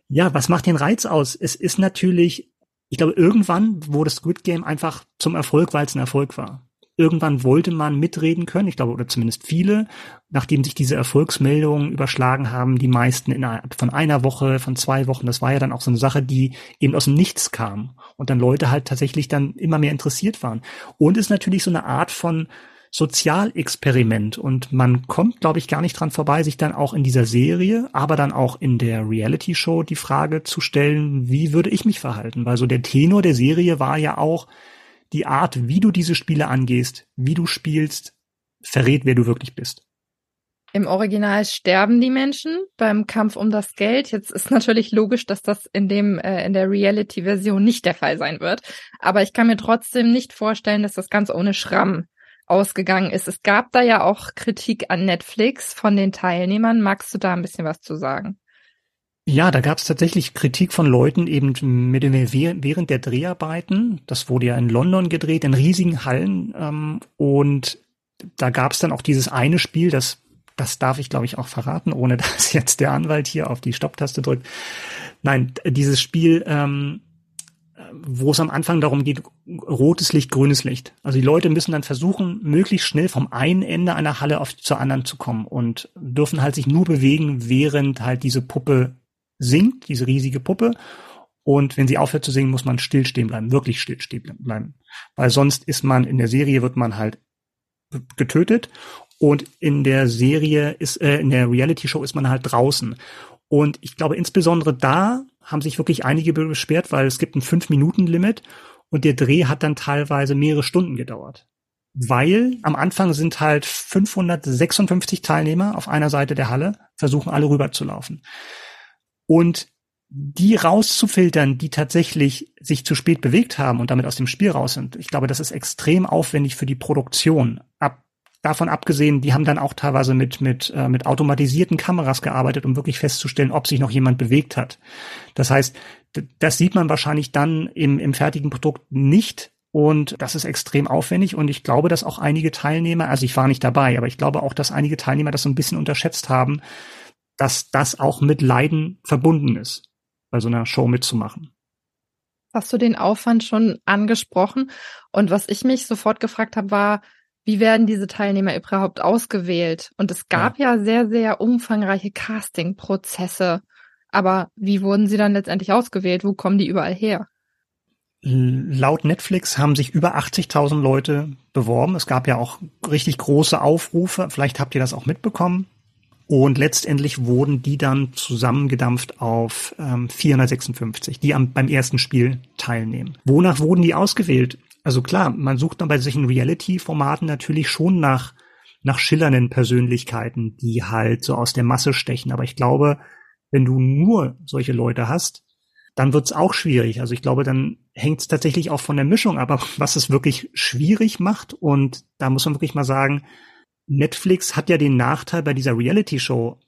Ja, was macht den Reiz aus? Es ist natürlich, ich glaube, irgendwann wurde Squid Game einfach zum Erfolg, weil es ein Erfolg war. Irgendwann wollte man mitreden können, ich glaube, oder zumindest viele, nachdem sich diese Erfolgsmeldungen überschlagen haben, die meisten innerhalb von einer Woche, von zwei Wochen. Das war ja dann auch so eine Sache, die eben aus dem Nichts kam und dann Leute halt tatsächlich dann immer mehr interessiert waren. Und ist natürlich so eine Art von Sozialexperiment und man kommt, glaube ich, gar nicht dran vorbei, sich dann auch in dieser Serie, aber dann auch in der Reality-Show die Frage zu stellen, wie würde ich mich verhalten? Weil so der Tenor der Serie war ja auch die Art, wie du diese Spiele angehst, wie du spielst, verrät, wer du wirklich bist. Im Original sterben die Menschen beim Kampf um das Geld. Jetzt ist natürlich logisch, dass das in dem äh, in der Reality-Version nicht der Fall sein wird. Aber ich kann mir trotzdem nicht vorstellen, dass das ganz ohne Schramm ausgegangen ist. Es gab da ja auch Kritik an Netflix von den Teilnehmern. Magst du da ein bisschen was zu sagen? Ja, da gab es tatsächlich Kritik von Leuten eben mit dem, während der Dreharbeiten. Das wurde ja in London gedreht, in riesigen Hallen. Ähm, und da gab es dann auch dieses eine Spiel, das, das darf ich glaube ich auch verraten, ohne dass jetzt der Anwalt hier auf die Stopptaste drückt. Nein, dieses Spiel ähm, wo es am Anfang darum geht, rotes Licht, grünes Licht. Also die Leute müssen dann versuchen, möglichst schnell vom einen Ende einer Halle auf, zur anderen zu kommen und dürfen halt sich nur bewegen, während halt diese Puppe singt, diese riesige Puppe. Und wenn sie aufhört zu singen, muss man stillstehen bleiben, wirklich stillstehen bleiben. Weil sonst ist man, in der Serie wird man halt getötet und in der Serie ist, äh, in der Reality Show ist man halt draußen. Und ich glaube, insbesondere da haben sich wirklich einige beschwert, weil es gibt ein Fünf-Minuten-Limit und der Dreh hat dann teilweise mehrere Stunden gedauert. weil am Anfang sind halt 556 Teilnehmer auf einer Seite der Halle, versuchen alle rüberzulaufen. Und die rauszufiltern, die tatsächlich sich zu spät bewegt haben und damit aus dem Spiel raus sind, ich glaube, das ist extrem aufwendig für die Produktion. Ab, davon abgesehen, die haben dann auch teilweise mit, mit, äh, mit automatisierten Kameras gearbeitet, um wirklich festzustellen, ob sich noch jemand bewegt hat. Das heißt, das sieht man wahrscheinlich dann im, im fertigen Produkt nicht. Und das ist extrem aufwendig. Und ich glaube, dass auch einige Teilnehmer, also ich war nicht dabei, aber ich glaube auch, dass einige Teilnehmer das so ein bisschen unterschätzt haben, dass das auch mit Leiden verbunden ist bei so einer Show mitzumachen. Hast du den Aufwand schon angesprochen? Und was ich mich sofort gefragt habe, war, wie werden diese Teilnehmer überhaupt ausgewählt? Und es gab ja, ja sehr, sehr umfangreiche Casting-Prozesse. Aber wie wurden sie dann letztendlich ausgewählt? Wo kommen die überall her? Laut Netflix haben sich über 80.000 Leute beworben. Es gab ja auch richtig große Aufrufe. Vielleicht habt ihr das auch mitbekommen. Und letztendlich wurden die dann zusammengedampft auf ähm, 456, die am, beim ersten Spiel teilnehmen. Wonach wurden die ausgewählt? Also klar, man sucht dann bei solchen Reality-Formaten natürlich schon nach, nach schillernden Persönlichkeiten, die halt so aus der Masse stechen. Aber ich glaube, wenn du nur solche Leute hast, dann wird's auch schwierig. Also ich glaube, dann hängt es tatsächlich auch von der Mischung ab, was es wirklich schwierig macht. Und da muss man wirklich mal sagen, Netflix hat ja den Nachteil bei dieser Reality-Show,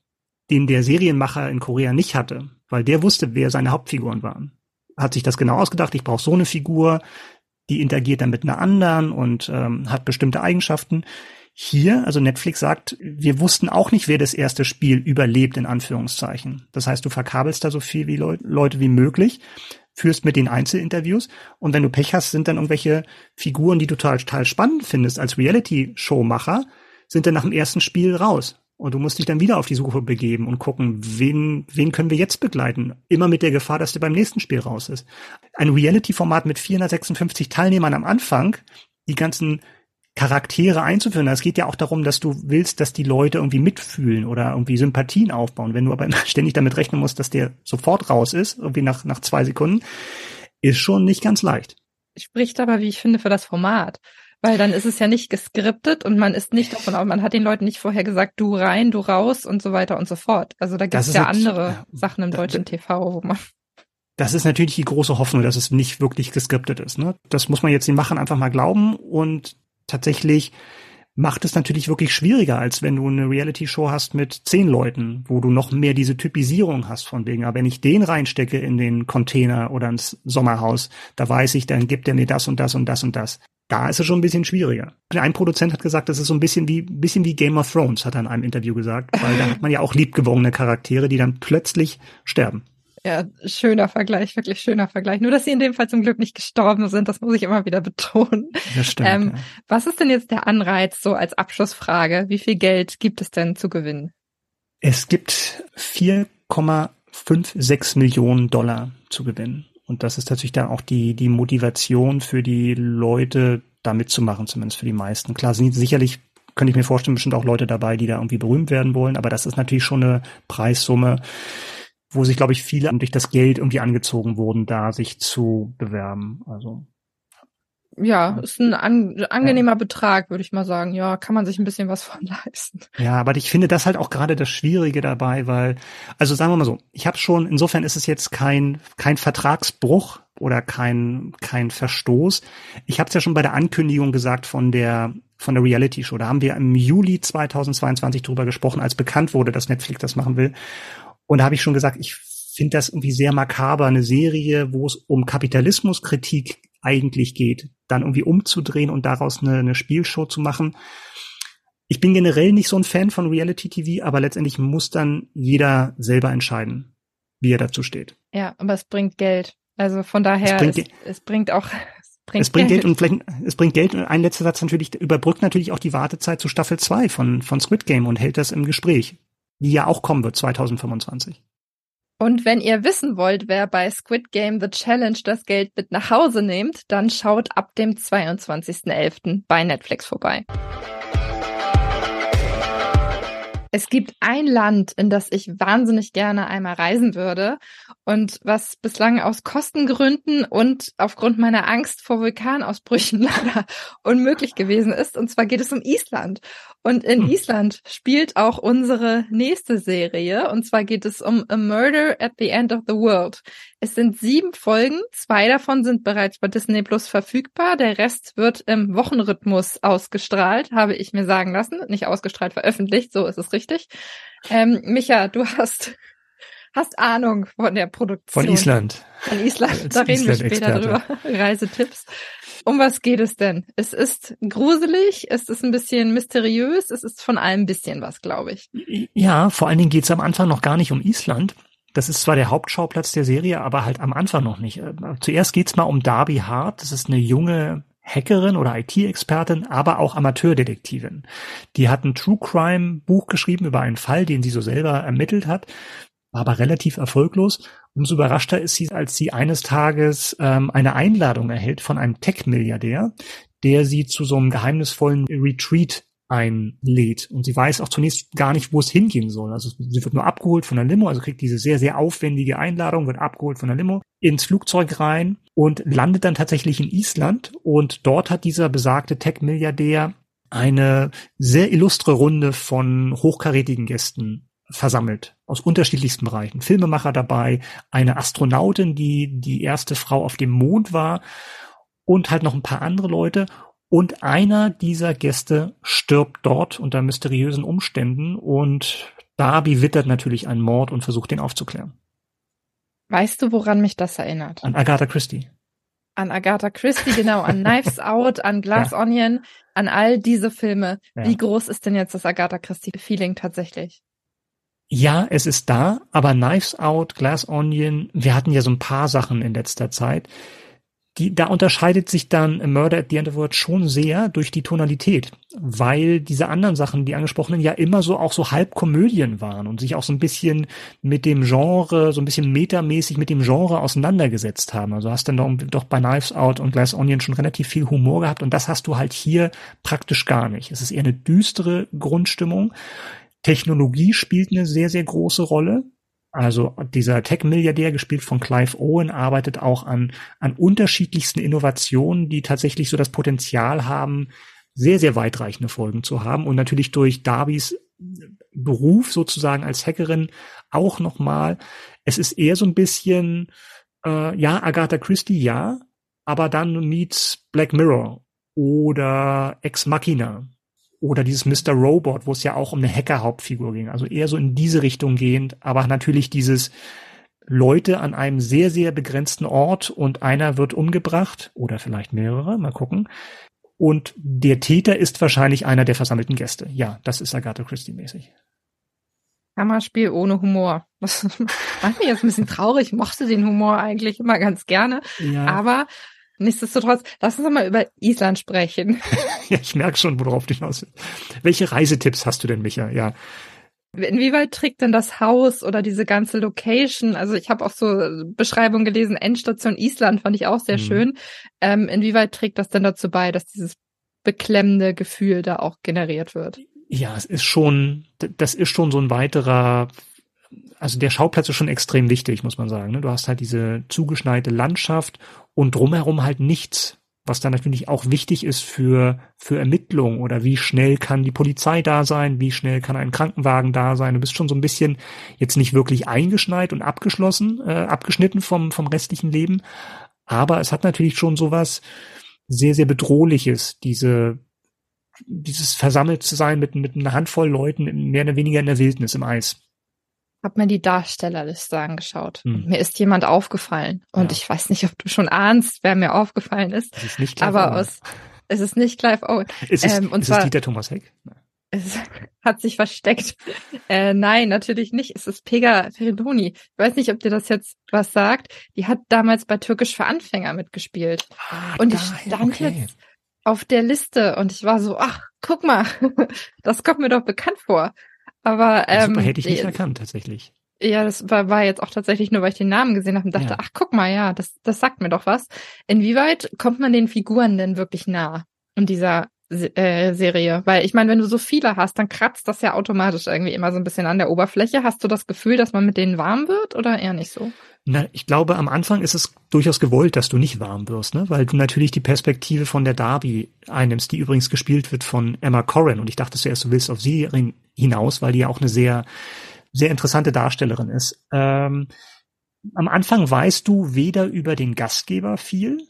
den der Serienmacher in Korea nicht hatte, weil der wusste, wer seine Hauptfiguren waren. Hat sich das genau ausgedacht, ich brauche so eine Figur, die interagiert dann mit einer anderen und ähm, hat bestimmte Eigenschaften. Hier, also Netflix sagt, wir wussten auch nicht, wer das erste Spiel überlebt, in Anführungszeichen. Das heißt, du verkabelst da so viel wie Leu Leute wie möglich, führst mit den Einzelinterviews und wenn du Pech hast, sind dann irgendwelche Figuren, die du total, total spannend findest als Reality-Show-Macher, sind dann nach dem ersten Spiel raus. Und du musst dich dann wieder auf die Suche begeben und gucken, wen, wen können wir jetzt begleiten? Immer mit der Gefahr, dass der beim nächsten Spiel raus ist. Ein Reality-Format mit 456 Teilnehmern am Anfang, die ganzen Charaktere einzuführen. Es geht ja auch darum, dass du willst, dass die Leute irgendwie mitfühlen oder irgendwie Sympathien aufbauen. Wenn du aber ständig damit rechnen musst, dass der sofort raus ist, irgendwie nach, nach zwei Sekunden, ist schon nicht ganz leicht. Spricht aber, wie ich finde, für das Format. Weil dann ist es ja nicht geskriptet und man ist nicht davon aus, man hat den Leuten nicht vorher gesagt, du rein, du raus und so weiter und so fort. Also da gibt es ja andere Sachen im deutschen TV, wo man. Das ist natürlich die große Hoffnung, dass es nicht wirklich geskriptet ist. Ne? Das muss man jetzt den Machern einfach mal glauben und tatsächlich macht es natürlich wirklich schwieriger, als wenn du eine Reality-Show hast mit zehn Leuten, wo du noch mehr diese Typisierung hast von wegen, aber wenn ich den reinstecke in den Container oder ins Sommerhaus, da weiß ich, dann gibt er mir das und das und das und das da ist es schon ein bisschen schwieriger. Ein Produzent hat gesagt, das ist so ein bisschen wie, bisschen wie Game of Thrones, hat er in einem Interview gesagt, weil da hat man ja auch liebgewonnene Charaktere, die dann plötzlich sterben. Ja, schöner Vergleich, wirklich schöner Vergleich. Nur, dass sie in dem Fall zum Glück nicht gestorben sind, das muss ich immer wieder betonen. Das stimmt. Ähm, ja. Was ist denn jetzt der Anreiz, so als Abschlussfrage? Wie viel Geld gibt es denn zu gewinnen? Es gibt 4,56 Millionen Dollar zu gewinnen. Und das ist natürlich dann auch die, die Motivation für die Leute, da mitzumachen, zumindest für die meisten. Klar, sind sicherlich, könnte ich mir vorstellen, bestimmt auch Leute dabei, die da irgendwie berühmt werden wollen, aber das ist natürlich schon eine Preissumme, wo sich, glaube ich, viele durch das Geld irgendwie angezogen wurden, da sich zu bewerben. Also ja, ist ein an, angenehmer ja. Betrag, würde ich mal sagen. Ja, kann man sich ein bisschen was von leisten. Ja, aber ich finde das halt auch gerade das Schwierige dabei, weil, also sagen wir mal so, ich habe schon, insofern ist es jetzt kein, kein Vertragsbruch oder kein, kein Verstoß. Ich habe es ja schon bei der Ankündigung gesagt von der von der Reality Show. Da haben wir im Juli 2022 drüber gesprochen, als bekannt wurde, dass Netflix das machen will. Und da habe ich schon gesagt, ich finde das irgendwie sehr makaber, eine Serie, wo es um Kapitalismuskritik eigentlich geht, dann irgendwie umzudrehen und daraus eine, eine Spielshow zu machen. Ich bin generell nicht so ein Fan von Reality TV, aber letztendlich muss dann jeder selber entscheiden, wie er dazu steht. Ja, aber es bringt Geld. Also von daher, es bringt, es, es bringt auch es bringt, es bringt Geld. Geld. und vielleicht es bringt Geld und ein letzter Satz natürlich überbrückt natürlich auch die Wartezeit zu Staffel 2 von von Squid Game und hält das im Gespräch, die ja auch kommen wird 2025. Und wenn ihr wissen wollt, wer bei Squid Game The Challenge das Geld mit nach Hause nimmt, dann schaut ab dem 22.11. bei Netflix vorbei. Es gibt ein Land, in das ich wahnsinnig gerne einmal reisen würde und was bislang aus Kostengründen und aufgrund meiner Angst vor Vulkanausbrüchen leider unmöglich gewesen ist. Und zwar geht es um Island. Und in hm. Island spielt auch unsere nächste Serie. Und zwar geht es um A Murder at the End of the World. Es sind sieben Folgen. Zwei davon sind bereits bei Disney Plus verfügbar. Der Rest wird im Wochenrhythmus ausgestrahlt, habe ich mir sagen lassen. Nicht ausgestrahlt, veröffentlicht. So ist es richtig. Ähm, Micha, du hast hast Ahnung von der Produktion. Von Island. Von Island. Da reden wir später drüber. Reisetipps. Um was geht es denn? Es ist gruselig, es ist ein bisschen mysteriös, es ist von allem ein bisschen was, glaube ich. Ja, vor allen Dingen geht es am Anfang noch gar nicht um Island. Das ist zwar der Hauptschauplatz der Serie, aber halt am Anfang noch nicht. Äh, zuerst geht's mal um Darby Hart. Das ist eine junge Hackerin oder IT-Expertin, aber auch Amateurdetektivin. Die hat ein True Crime Buch geschrieben über einen Fall, den sie so selber ermittelt hat, war aber relativ erfolglos. Umso überraschter ist sie, als sie eines Tages ähm, eine Einladung erhält von einem Tech-Milliardär, der sie zu so einem geheimnisvollen Retreat einlädt. Und sie weiß auch zunächst gar nicht, wo es hingehen soll. Also sie wird nur abgeholt von der Limo, also kriegt diese sehr, sehr aufwendige Einladung, wird abgeholt von der Limo ins Flugzeug rein und landet dann tatsächlich in Island. Und dort hat dieser besagte Tech-Milliardär eine sehr illustre Runde von hochkarätigen Gästen versammelt aus unterschiedlichsten Bereichen. Filmemacher dabei, eine Astronautin, die die erste Frau auf dem Mond war und halt noch ein paar andere Leute. Und einer dieser Gäste stirbt dort unter mysteriösen Umständen und Darby wittert natürlich einen Mord und versucht den aufzuklären. Weißt du, woran mich das erinnert? An Agatha Christie. An Agatha Christie, genau, an Knives Out, an Glass ja. Onion, an all diese Filme. Ja. Wie groß ist denn jetzt das Agatha Christie-Feeling tatsächlich? Ja, es ist da, aber Knives Out, Glass Onion, wir hatten ja so ein paar Sachen in letzter Zeit. Die, da unterscheidet sich dann Murder at the End of the World schon sehr durch die Tonalität, weil diese anderen Sachen, die angesprochenen, ja immer so auch so Halbkomödien waren und sich auch so ein bisschen mit dem Genre, so ein bisschen metamäßig mit dem Genre auseinandergesetzt haben. Also hast dann doch, doch bei Knives Out und Glass Onion schon relativ viel Humor gehabt und das hast du halt hier praktisch gar nicht. Es ist eher eine düstere Grundstimmung. Technologie spielt eine sehr, sehr große Rolle. Also dieser Tech-Milliardär, gespielt von Clive Owen, arbeitet auch an, an unterschiedlichsten Innovationen, die tatsächlich so das Potenzial haben, sehr, sehr weitreichende Folgen zu haben und natürlich durch Darbys Beruf sozusagen als Hackerin auch nochmal. Es ist eher so ein bisschen, äh, ja, Agatha Christie, ja, aber dann meets Black Mirror oder Ex Machina oder dieses Mr. Robot, wo es ja auch um eine Hacker-Hauptfigur ging. Also eher so in diese Richtung gehend, aber natürlich dieses Leute an einem sehr, sehr begrenzten Ort und einer wird umgebracht oder vielleicht mehrere, mal gucken. Und der Täter ist wahrscheinlich einer der versammelten Gäste. Ja, das ist Agatha Christie mäßig. Kammerspiel ohne Humor. Das macht mich jetzt ein bisschen traurig. Ich mochte den Humor eigentlich immer ganz gerne. Ja. Aber Nichtsdestotrotz, lass uns mal über Island sprechen. ja, ich merke schon, worauf du hinaus willst. Welche Reisetipps hast du denn, Micha? Ja. Inwieweit trägt denn das Haus oder diese ganze Location? Also ich habe auch so Beschreibungen gelesen, Endstation Island fand ich auch sehr mhm. schön. Ähm, inwieweit trägt das denn dazu bei, dass dieses beklemmende Gefühl da auch generiert wird? Ja, es ist schon, das ist schon so ein weiterer also der Schauplatz ist schon extrem wichtig, muss man sagen. Ne? Du hast halt diese zugeschneite Landschaft und drumherum halt nichts, was dann natürlich auch wichtig ist für, für Ermittlungen oder wie schnell kann die Polizei da sein, wie schnell kann ein Krankenwagen da sein. Du bist schon so ein bisschen jetzt nicht wirklich eingeschneit und abgeschlossen, äh, abgeschnitten vom, vom restlichen Leben. Aber es hat natürlich schon sowas sehr, sehr bedrohliches, diese, dieses versammelt zu sein mit, mit einer Handvoll Leuten mehr oder weniger in der Wildnis im Eis habe mir die Darstellerliste angeschaut. Hm. Mir ist jemand aufgefallen. Und ja. ich weiß nicht, ob du schon ahnst, wer mir aufgefallen ist. Es ist nicht Clive aber Owen. aus, es ist nicht Clive Owen. Ist es, ähm, und ist zwar, es Dieter Thomas Heck? Es hat sich versteckt. Äh, nein, natürlich nicht. Es ist Pega Feridoni. Ich weiß nicht, ob dir das jetzt was sagt. Die hat damals bei Türkisch für Anfänger mitgespielt. Ah, und ich stand okay. jetzt auf der Liste und ich war so, ach, guck mal, das kommt mir doch bekannt vor. Aber ähm, Super, hätte ich nicht erkannt tatsächlich. Ja, das war, war jetzt auch tatsächlich nur, weil ich den Namen gesehen habe und dachte, ja. ach guck mal, ja, das, das sagt mir doch was. Inwieweit kommt man den Figuren denn wirklich nah? Und dieser äh, Serie? Weil ich meine, wenn du so viele hast, dann kratzt das ja automatisch irgendwie immer so ein bisschen an der Oberfläche. Hast du das Gefühl, dass man mit denen warm wird oder eher nicht so? Na, ich glaube, am Anfang ist es durchaus gewollt, dass du nicht warm wirst, ne? weil du natürlich die Perspektive von der Darby einnimmst, die übrigens gespielt wird von Emma Corrin. Und ich dachte zuerst, du willst auf sie hinaus, weil die ja auch eine sehr, sehr interessante Darstellerin ist. Ähm, am Anfang weißt du weder über den Gastgeber viel,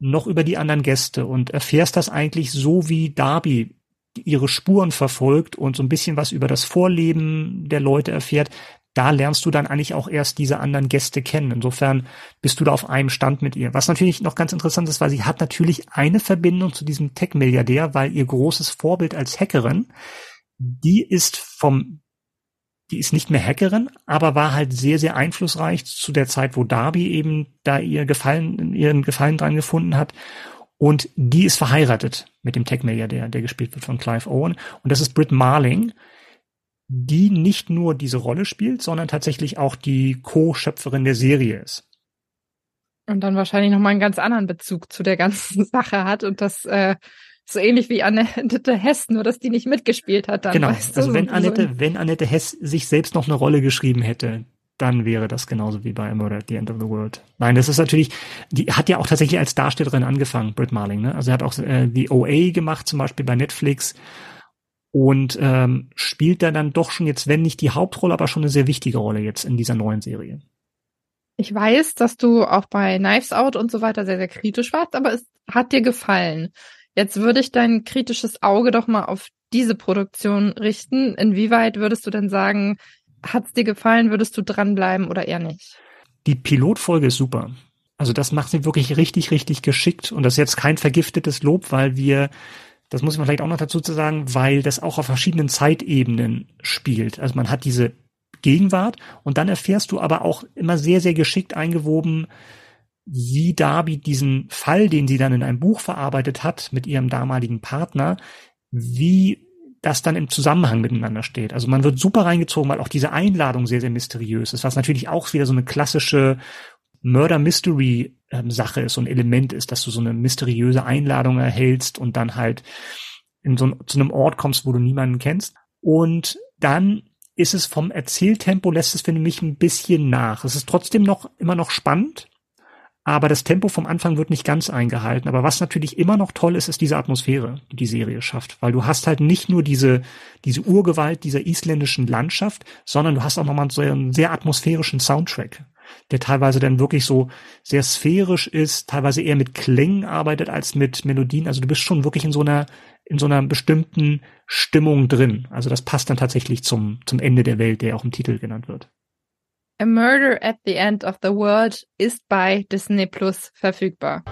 noch über die anderen Gäste und erfährst das eigentlich so, wie Darby ihre Spuren verfolgt und so ein bisschen was über das Vorleben der Leute erfährt, da lernst du dann eigentlich auch erst diese anderen Gäste kennen. Insofern bist du da auf einem Stand mit ihr. Was natürlich noch ganz interessant ist, weil sie hat natürlich eine Verbindung zu diesem Tech-Milliardär, weil ihr großes Vorbild als Hackerin, die ist vom die ist nicht mehr Hackerin, aber war halt sehr, sehr einflussreich zu der Zeit, wo Darby eben da ihr Gefallen, ihren Gefallen dran gefunden hat. Und die ist verheiratet mit dem Tech-Milliardär, der gespielt wird von Clive Owen. Und das ist Britt Marling, die nicht nur diese Rolle spielt, sondern tatsächlich auch die Co-Schöpferin der Serie ist. Und dann wahrscheinlich nochmal einen ganz anderen Bezug zu der ganzen Sache hat und das äh, so ähnlich wie Annette Hess, nur dass die nicht mitgespielt hat dann. Genau, weißt du? also wenn Annette, so. wenn Annette Hess sich selbst noch eine Rolle geschrieben hätte, dann wäre das genauso wie bei Murder at the End of the World. Nein, das ist natürlich, die hat ja auch tatsächlich als Darstellerin angefangen, Britt Marling. Ne? Also er hat auch äh, die OA gemacht, zum Beispiel bei Netflix und ähm, spielt da dann doch schon jetzt, wenn nicht die Hauptrolle, aber schon eine sehr wichtige Rolle jetzt in dieser neuen Serie. Ich weiß, dass du auch bei Knives Out und so weiter sehr, sehr kritisch warst, aber es hat dir gefallen. Jetzt würde ich dein kritisches Auge doch mal auf diese Produktion richten. Inwieweit würdest du denn sagen, hat's dir gefallen, würdest du dranbleiben oder eher nicht? Die Pilotfolge ist super. Also das macht sie wirklich richtig, richtig geschickt. Und das ist jetzt kein vergiftetes Lob, weil wir, das muss man vielleicht auch noch dazu zu sagen, weil das auch auf verschiedenen Zeitebenen spielt. Also man hat diese Gegenwart und dann erfährst du aber auch immer sehr, sehr geschickt eingewoben, wie Darby diesen Fall, den sie dann in einem Buch verarbeitet hat mit ihrem damaligen Partner, wie das dann im Zusammenhang miteinander steht. Also man wird super reingezogen, weil auch diese Einladung sehr, sehr mysteriös ist, was natürlich auch wieder so eine klassische Murder-Mystery-Sache ist, so ein Element ist, dass du so eine mysteriöse Einladung erhältst und dann halt in so zu einem Ort kommst, wo du niemanden kennst. Und dann ist es vom Erzähltempo, lässt es für mich ein bisschen nach. Es ist trotzdem noch immer noch spannend, aber das Tempo vom Anfang wird nicht ganz eingehalten. Aber was natürlich immer noch toll ist, ist diese Atmosphäre, die die Serie schafft. Weil du hast halt nicht nur diese, diese Urgewalt dieser isländischen Landschaft, sondern du hast auch nochmal so einen sehr atmosphärischen Soundtrack, der teilweise dann wirklich so sehr sphärisch ist, teilweise eher mit Klängen arbeitet als mit Melodien. Also du bist schon wirklich in so einer, in so einer bestimmten Stimmung drin. Also das passt dann tatsächlich zum, zum Ende der Welt, der auch im Titel genannt wird. A Murder at the End of the World ist bei Disney Plus verfügbar.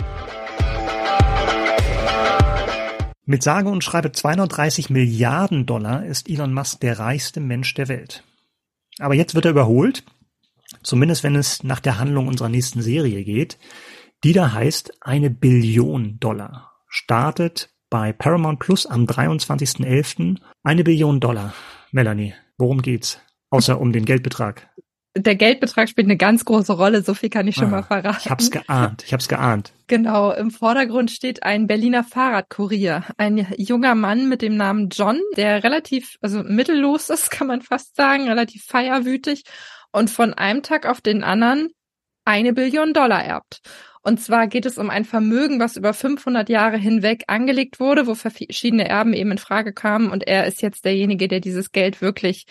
Mit sage und schreibe 230 Milliarden Dollar ist Elon Musk der reichste Mensch der Welt. Aber jetzt wird er überholt, zumindest wenn es nach der Handlung unserer nächsten Serie geht, die da heißt eine Billion Dollar. Startet bei Paramount Plus am 23.11. eine Billion Dollar. Melanie, worum geht's? Außer um den Geldbetrag der Geldbetrag spielt eine ganz große Rolle, so viel kann ich schon ah, mal verraten. Ich hab's geahnt, ich hab's geahnt. Genau, im Vordergrund steht ein Berliner Fahrradkurier, ein junger Mann mit dem Namen John, der relativ, also mittellos ist, kann man fast sagen, relativ feierwütig und von einem Tag auf den anderen eine Billion Dollar erbt. Und zwar geht es um ein Vermögen, was über 500 Jahre hinweg angelegt wurde, wo verschiedene Erben eben in Frage kamen. Und er ist jetzt derjenige, der dieses Geld wirklich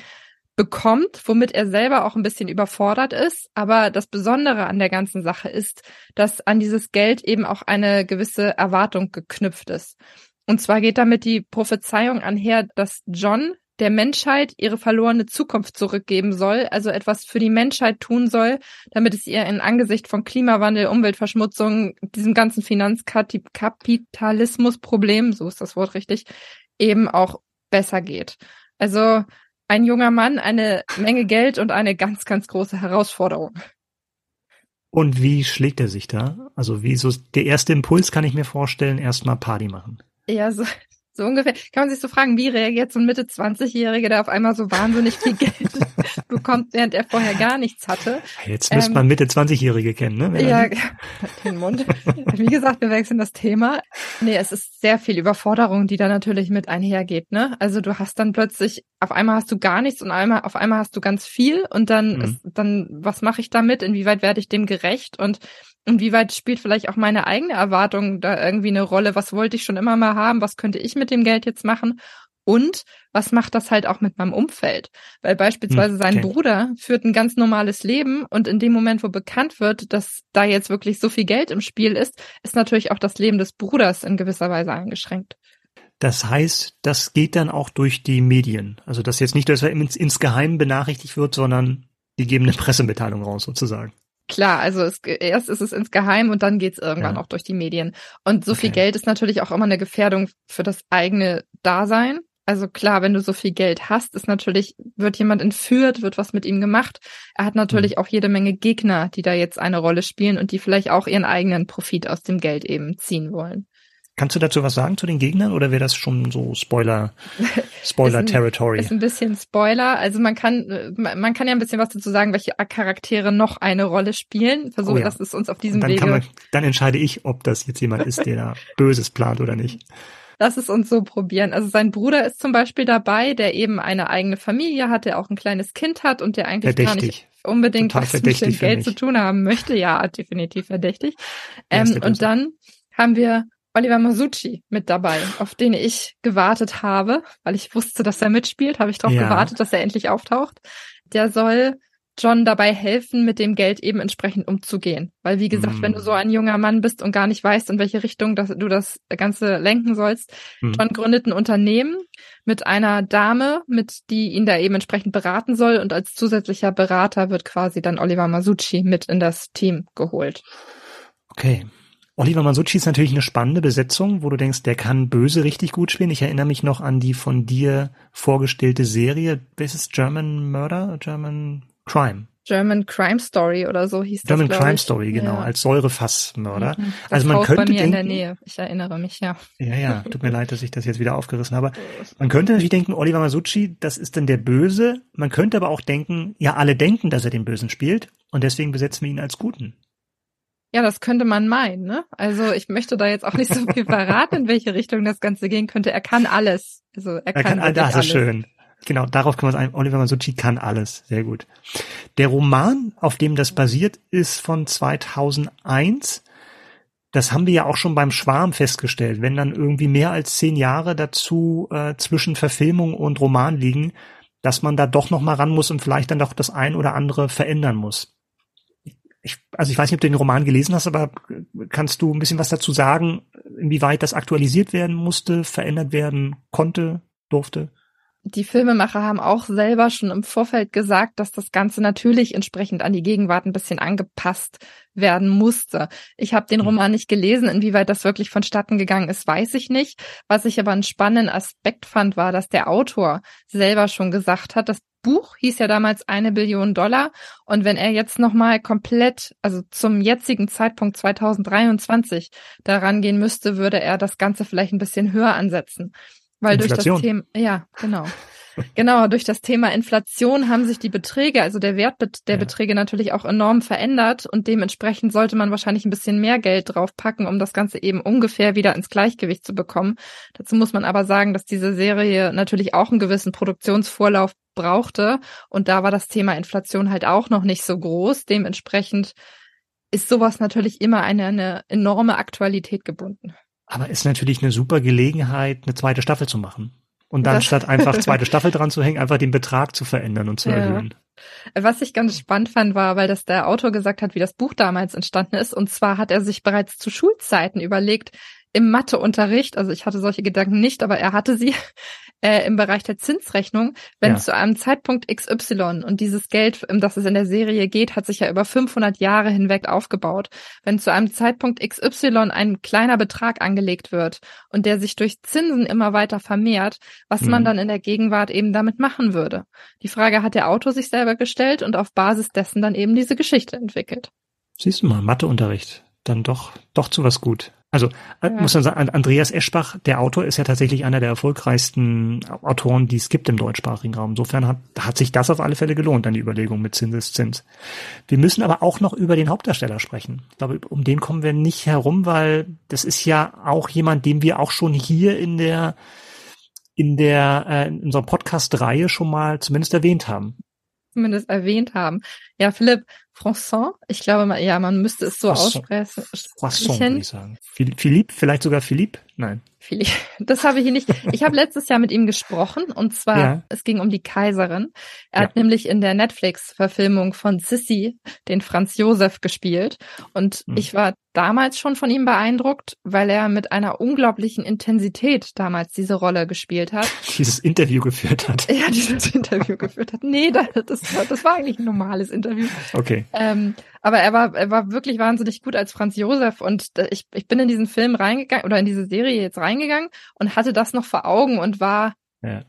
bekommt, womit er selber auch ein bisschen überfordert ist. Aber das Besondere an der ganzen Sache ist, dass an dieses Geld eben auch eine gewisse Erwartung geknüpft ist. Und zwar geht damit die Prophezeiung anher, dass John der Menschheit ihre verlorene Zukunft zurückgeben soll, also etwas für die Menschheit tun soll, damit es ihr in Angesicht von Klimawandel, Umweltverschmutzung, diesem ganzen Finanzkapitalismus-Problem, so ist das Wort richtig, eben auch besser geht. Also ein junger Mann, eine Menge Geld und eine ganz, ganz große Herausforderung. Und wie schlägt er sich da? Also wie so der erste Impuls kann ich mir vorstellen, erstmal Party machen. Ja, so, So ungefähr. Kann man sich so fragen, wie reagiert so ein Mitte-20-Jähriger, der auf einmal so wahnsinnig viel Geld bekommt, während er vorher gar nichts hatte. Jetzt müsste ähm, man Mitte-20-Jährige kennen, ne? Wenn ja, den Mund. Wie gesagt, wir wechseln das Thema. Nee, es ist sehr viel Überforderung, die da natürlich mit einhergeht, ne? Also du hast dann plötzlich, auf einmal hast du gar nichts und einmal, auf einmal hast du ganz viel und dann mhm. ist, dann, was mache ich damit? Inwieweit werde ich dem gerecht? Und Inwieweit spielt vielleicht auch meine eigene Erwartung da irgendwie eine Rolle? Was wollte ich schon immer mal haben? Was könnte ich mit dem Geld jetzt machen? Und was macht das halt auch mit meinem Umfeld? Weil beispielsweise sein okay. Bruder führt ein ganz normales Leben und in dem Moment, wo bekannt wird, dass da jetzt wirklich so viel Geld im Spiel ist, ist natürlich auch das Leben des Bruders in gewisser Weise eingeschränkt. Das heißt, das geht dann auch durch die Medien. Also dass jetzt nicht, dass er ins, insgeheim benachrichtigt wird, sondern die geben eine Pressemitteilung raus sozusagen. Klar, also es, erst ist es insgeheim und dann geht's irgendwann ja. auch durch die Medien. Und so okay. viel Geld ist natürlich auch immer eine Gefährdung für das eigene Dasein. Also klar, wenn du so viel Geld hast, ist natürlich, wird jemand entführt, wird was mit ihm gemacht. Er hat natürlich mhm. auch jede Menge Gegner, die da jetzt eine Rolle spielen und die vielleicht auch ihren eigenen Profit aus dem Geld eben ziehen wollen. Kannst du dazu was sagen zu den Gegnern oder wäre das schon so Spoiler, Spoiler Territory? ist ein bisschen Spoiler. Also man kann, man kann ja ein bisschen was dazu sagen, welche Charaktere noch eine Rolle spielen. Versuche, oh ja. dass es uns auf diesem dann Wege. Man, dann entscheide ich, ob das jetzt jemand ist, der da Böses plant oder nicht. Lass es uns so probieren. Also sein Bruder ist zum Beispiel dabei, der eben eine eigene Familie hat, der auch ein kleines Kind hat und der eigentlich verdächtig. gar nicht unbedingt Total was mit dem Geld zu tun haben möchte. Ja, definitiv verdächtig. Ähm, und dann haben wir Oliver Masucci mit dabei, auf den ich gewartet habe, weil ich wusste, dass er mitspielt, habe ich darauf ja. gewartet, dass er endlich auftaucht. Der soll John dabei helfen, mit dem Geld eben entsprechend umzugehen. Weil, wie gesagt, mm. wenn du so ein junger Mann bist und gar nicht weißt, in welche Richtung das, du das Ganze lenken sollst, mm. John gründet ein Unternehmen mit einer Dame, mit die ihn da eben entsprechend beraten soll und als zusätzlicher Berater wird quasi dann Oliver Masucci mit in das Team geholt. Okay. Oliver Masucci ist natürlich eine spannende Besetzung, wo du denkst, der kann böse richtig gut spielen. Ich erinnere mich noch an die von dir vorgestellte Serie. Was ist German Murder? German Crime? German Crime Story oder so hieß German das. German Crime Story, genau, ja. als Säurefassmörder. Mhm. also man könnte bei mir denken, in der Nähe. Ich erinnere mich, ja. Ja, ja, tut mir leid, dass ich das jetzt wieder aufgerissen habe. Man könnte natürlich denken, Oliver Masucci, das ist dann der Böse. Man könnte aber auch denken, ja, alle denken, dass er den Bösen spielt und deswegen besetzen wir ihn als Guten. Ja, das könnte man meinen, ne? Also ich möchte da jetzt auch nicht so viel verraten, in welche Richtung das Ganze gehen könnte. Er kann alles. Also er, er kann, kann das ist schön. Genau, darauf kann man sagen, Oliver Masucci kann alles. Sehr gut. Der Roman, auf dem das basiert, ist von 2001. Das haben wir ja auch schon beim Schwarm festgestellt. Wenn dann irgendwie mehr als zehn Jahre dazu äh, zwischen Verfilmung und Roman liegen, dass man da doch noch mal ran muss und vielleicht dann doch das ein oder andere verändern muss ich, also ich weiß nicht, ob du den Roman gelesen hast, aber kannst du ein bisschen was dazu sagen, inwieweit das aktualisiert werden musste, verändert werden konnte, durfte? Die Filmemacher haben auch selber schon im Vorfeld gesagt, dass das Ganze natürlich entsprechend an die Gegenwart ein bisschen angepasst werden musste. Ich habe den hm. Roman nicht gelesen, inwieweit das wirklich vonstatten gegangen ist, weiß ich nicht. Was ich aber einen spannenden Aspekt fand, war, dass der Autor selber schon gesagt hat, das Buch hieß ja damals eine Billion Dollar. Und wenn er jetzt nochmal komplett, also zum jetzigen Zeitpunkt 2023 daran gehen müsste, würde er das Ganze vielleicht ein bisschen höher ansetzen. Weil Inflation. durch das Thema, ja, genau. Genau, durch das Thema Inflation haben sich die Beträge, also der Wert der ja. Beträge natürlich auch enorm verändert und dementsprechend sollte man wahrscheinlich ein bisschen mehr Geld draufpacken, um das Ganze eben ungefähr wieder ins Gleichgewicht zu bekommen. Dazu muss man aber sagen, dass diese Serie natürlich auch einen gewissen Produktionsvorlauf brauchte und da war das Thema Inflation halt auch noch nicht so groß. Dementsprechend ist sowas natürlich immer eine, eine enorme Aktualität gebunden. Aber ist natürlich eine super Gelegenheit, eine zweite Staffel zu machen. Und dann das statt einfach zweite Staffel dran zu hängen, einfach den Betrag zu verändern und zu ja. erhöhen. Was ich ganz spannend fand, war, weil das der Autor gesagt hat, wie das Buch damals entstanden ist. Und zwar hat er sich bereits zu Schulzeiten überlegt, im Matheunterricht, also ich hatte solche Gedanken nicht, aber er hatte sie äh, im Bereich der Zinsrechnung, wenn ja. zu einem Zeitpunkt XY und dieses Geld, um das es in der Serie geht, hat sich ja über 500 Jahre hinweg aufgebaut. Wenn zu einem Zeitpunkt XY ein kleiner Betrag angelegt wird und der sich durch Zinsen immer weiter vermehrt, was mhm. man dann in der Gegenwart eben damit machen würde. Die Frage hat der Autor sich selber gestellt und auf Basis dessen dann eben diese Geschichte entwickelt. Siehst du mal, Matheunterricht dann doch, doch zu was gut. Also äh, ja. muss man sagen, Andreas Eschbach, der Autor, ist ja tatsächlich einer der erfolgreichsten Autoren, die es gibt im deutschsprachigen Raum. Insofern hat, hat sich das auf alle Fälle gelohnt, an die Überlegung mit Zinseszins. Wir müssen aber auch noch über den Hauptdarsteller sprechen. Ich glaube, um den kommen wir nicht herum, weil das ist ja auch jemand, den wir auch schon hier in der in der äh, in unserer Podcast-Reihe schon mal zumindest erwähnt haben zumindest erwähnt haben. Ja, Philipp Françon, ich glaube, ja, man müsste es so aussprechen. Françon, würde ich sagen. Philippe, vielleicht sogar Philippe? Nein. Philippe, das habe ich hier nicht. Ich habe letztes Jahr mit ihm gesprochen und zwar, ja. es ging um die Kaiserin. Er ja. hat nämlich in der Netflix-Verfilmung von Sissy den Franz Josef gespielt und mhm. ich war damals schon von ihm beeindruckt, weil er mit einer unglaublichen Intensität damals diese Rolle gespielt hat. Dieses Interview geführt hat. Ja, dieses Interview geführt hat. Nee, das, das, das war eigentlich ein normales Interview. Okay. Ähm, aber er war, er war wirklich wahnsinnig gut als Franz Josef und ich, ich bin in diesen Film reingegangen oder in diese Serie jetzt reingegangen und hatte das noch vor Augen und war ja.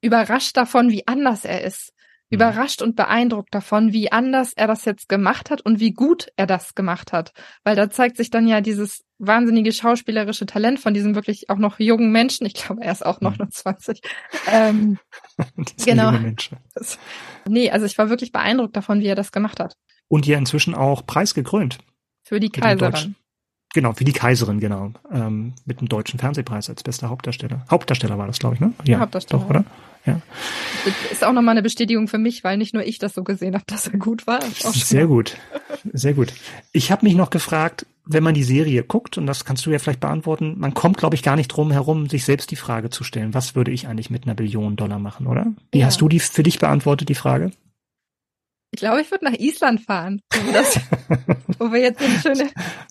überrascht davon, wie anders er ist. Mhm. Überrascht und beeindruckt davon, wie anders er das jetzt gemacht hat und wie gut er das gemacht hat. Weil da zeigt sich dann ja dieses wahnsinnige schauspielerische Talent von diesem wirklich auch noch jungen Menschen. Ich glaube, er ist auch noch mhm. nur 20. Ähm, genau. Nee, also ich war wirklich beeindruckt davon, wie er das gemacht hat. Und ja inzwischen auch preisgekrönt. Für die Kaiserin. Genau, wie die Kaiserin, genau. Ähm, mit dem deutschen Fernsehpreis als bester Hauptdarsteller. Hauptdarsteller war das, glaube ich, ne? Ja, Hauptdarsteller. Doch, oder? Ja. Ist auch nochmal eine Bestätigung für mich, weil nicht nur ich das so gesehen habe, dass er gut war. Sehr gut. Sehr gut. Ich habe mich noch gefragt, wenn man die Serie guckt, und das kannst du ja vielleicht beantworten, man kommt, glaube ich, gar nicht drum herum, sich selbst die Frage zu stellen, was würde ich eigentlich mit einer Billion Dollar machen, oder? Wie ja. hast du die für dich beantwortet, die Frage? Ich glaube, ich würde nach Island fahren, wo, das, wo wir jetzt so, eine schöne,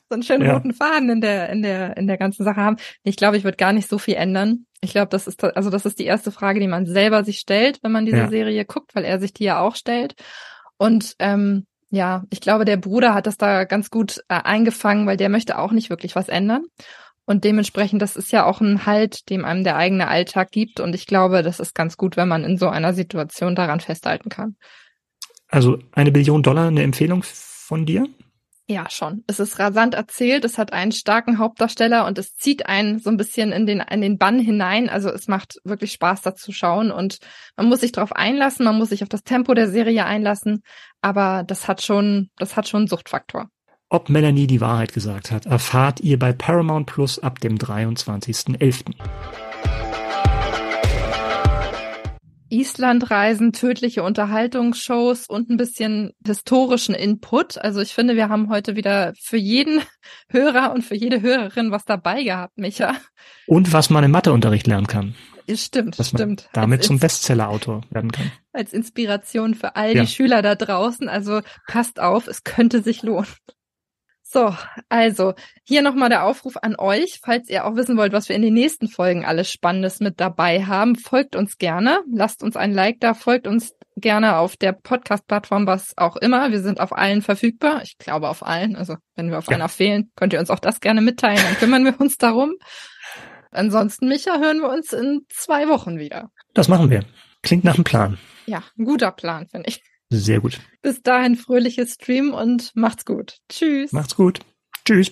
so einen schönen ja. roten Faden in der, in der, in der ganzen Sache haben. Ich glaube, ich würde gar nicht so viel ändern. Ich glaube, das ist, also das ist die erste Frage, die man selber sich stellt, wenn man diese ja. Serie guckt, weil er sich die ja auch stellt. Und ähm, ja, ich glaube, der Bruder hat das da ganz gut äh, eingefangen, weil der möchte auch nicht wirklich was ändern. Und dementsprechend, das ist ja auch ein Halt, dem einem der eigene Alltag gibt. Und ich glaube, das ist ganz gut, wenn man in so einer Situation daran festhalten kann. Also eine Billion Dollar, eine Empfehlung von dir? Ja, schon. Es ist rasant erzählt, es hat einen starken Hauptdarsteller und es zieht einen so ein bisschen in den, in den Bann hinein. Also es macht wirklich Spaß, da zu schauen und man muss sich darauf einlassen, man muss sich auf das Tempo der Serie einlassen, aber das hat schon, das hat schon einen Suchtfaktor. Ob Melanie die Wahrheit gesagt hat, erfahrt ihr bei Paramount Plus ab dem 23.11. Islandreisen, tödliche Unterhaltungsshows und ein bisschen historischen Input. Also ich finde, wir haben heute wieder für jeden Hörer und für jede Hörerin was dabei gehabt, Micha. Und was man im Matheunterricht lernen kann. Stimmt, dass man stimmt. Damit als zum Bestsellerautor werden kann. Als Inspiration für all ja. die Schüler da draußen. Also passt auf, es könnte sich lohnen. So, also hier nochmal der Aufruf an euch, falls ihr auch wissen wollt, was wir in den nächsten Folgen alles Spannendes mit dabei haben, folgt uns gerne, lasst uns ein Like da, folgt uns gerne auf der Podcast-Plattform, was auch immer. Wir sind auf allen verfügbar. Ich glaube auf allen. Also wenn wir auf ja. einer fehlen, könnt ihr uns auch das gerne mitteilen, dann kümmern wir uns darum. Ansonsten, Micha, hören wir uns in zwei Wochen wieder. Das machen wir. Klingt nach einem Plan. Ja, ein guter Plan, finde ich. Sehr gut. Bis dahin fröhliches Stream und macht's gut. Tschüss. Macht's gut. Tschüss.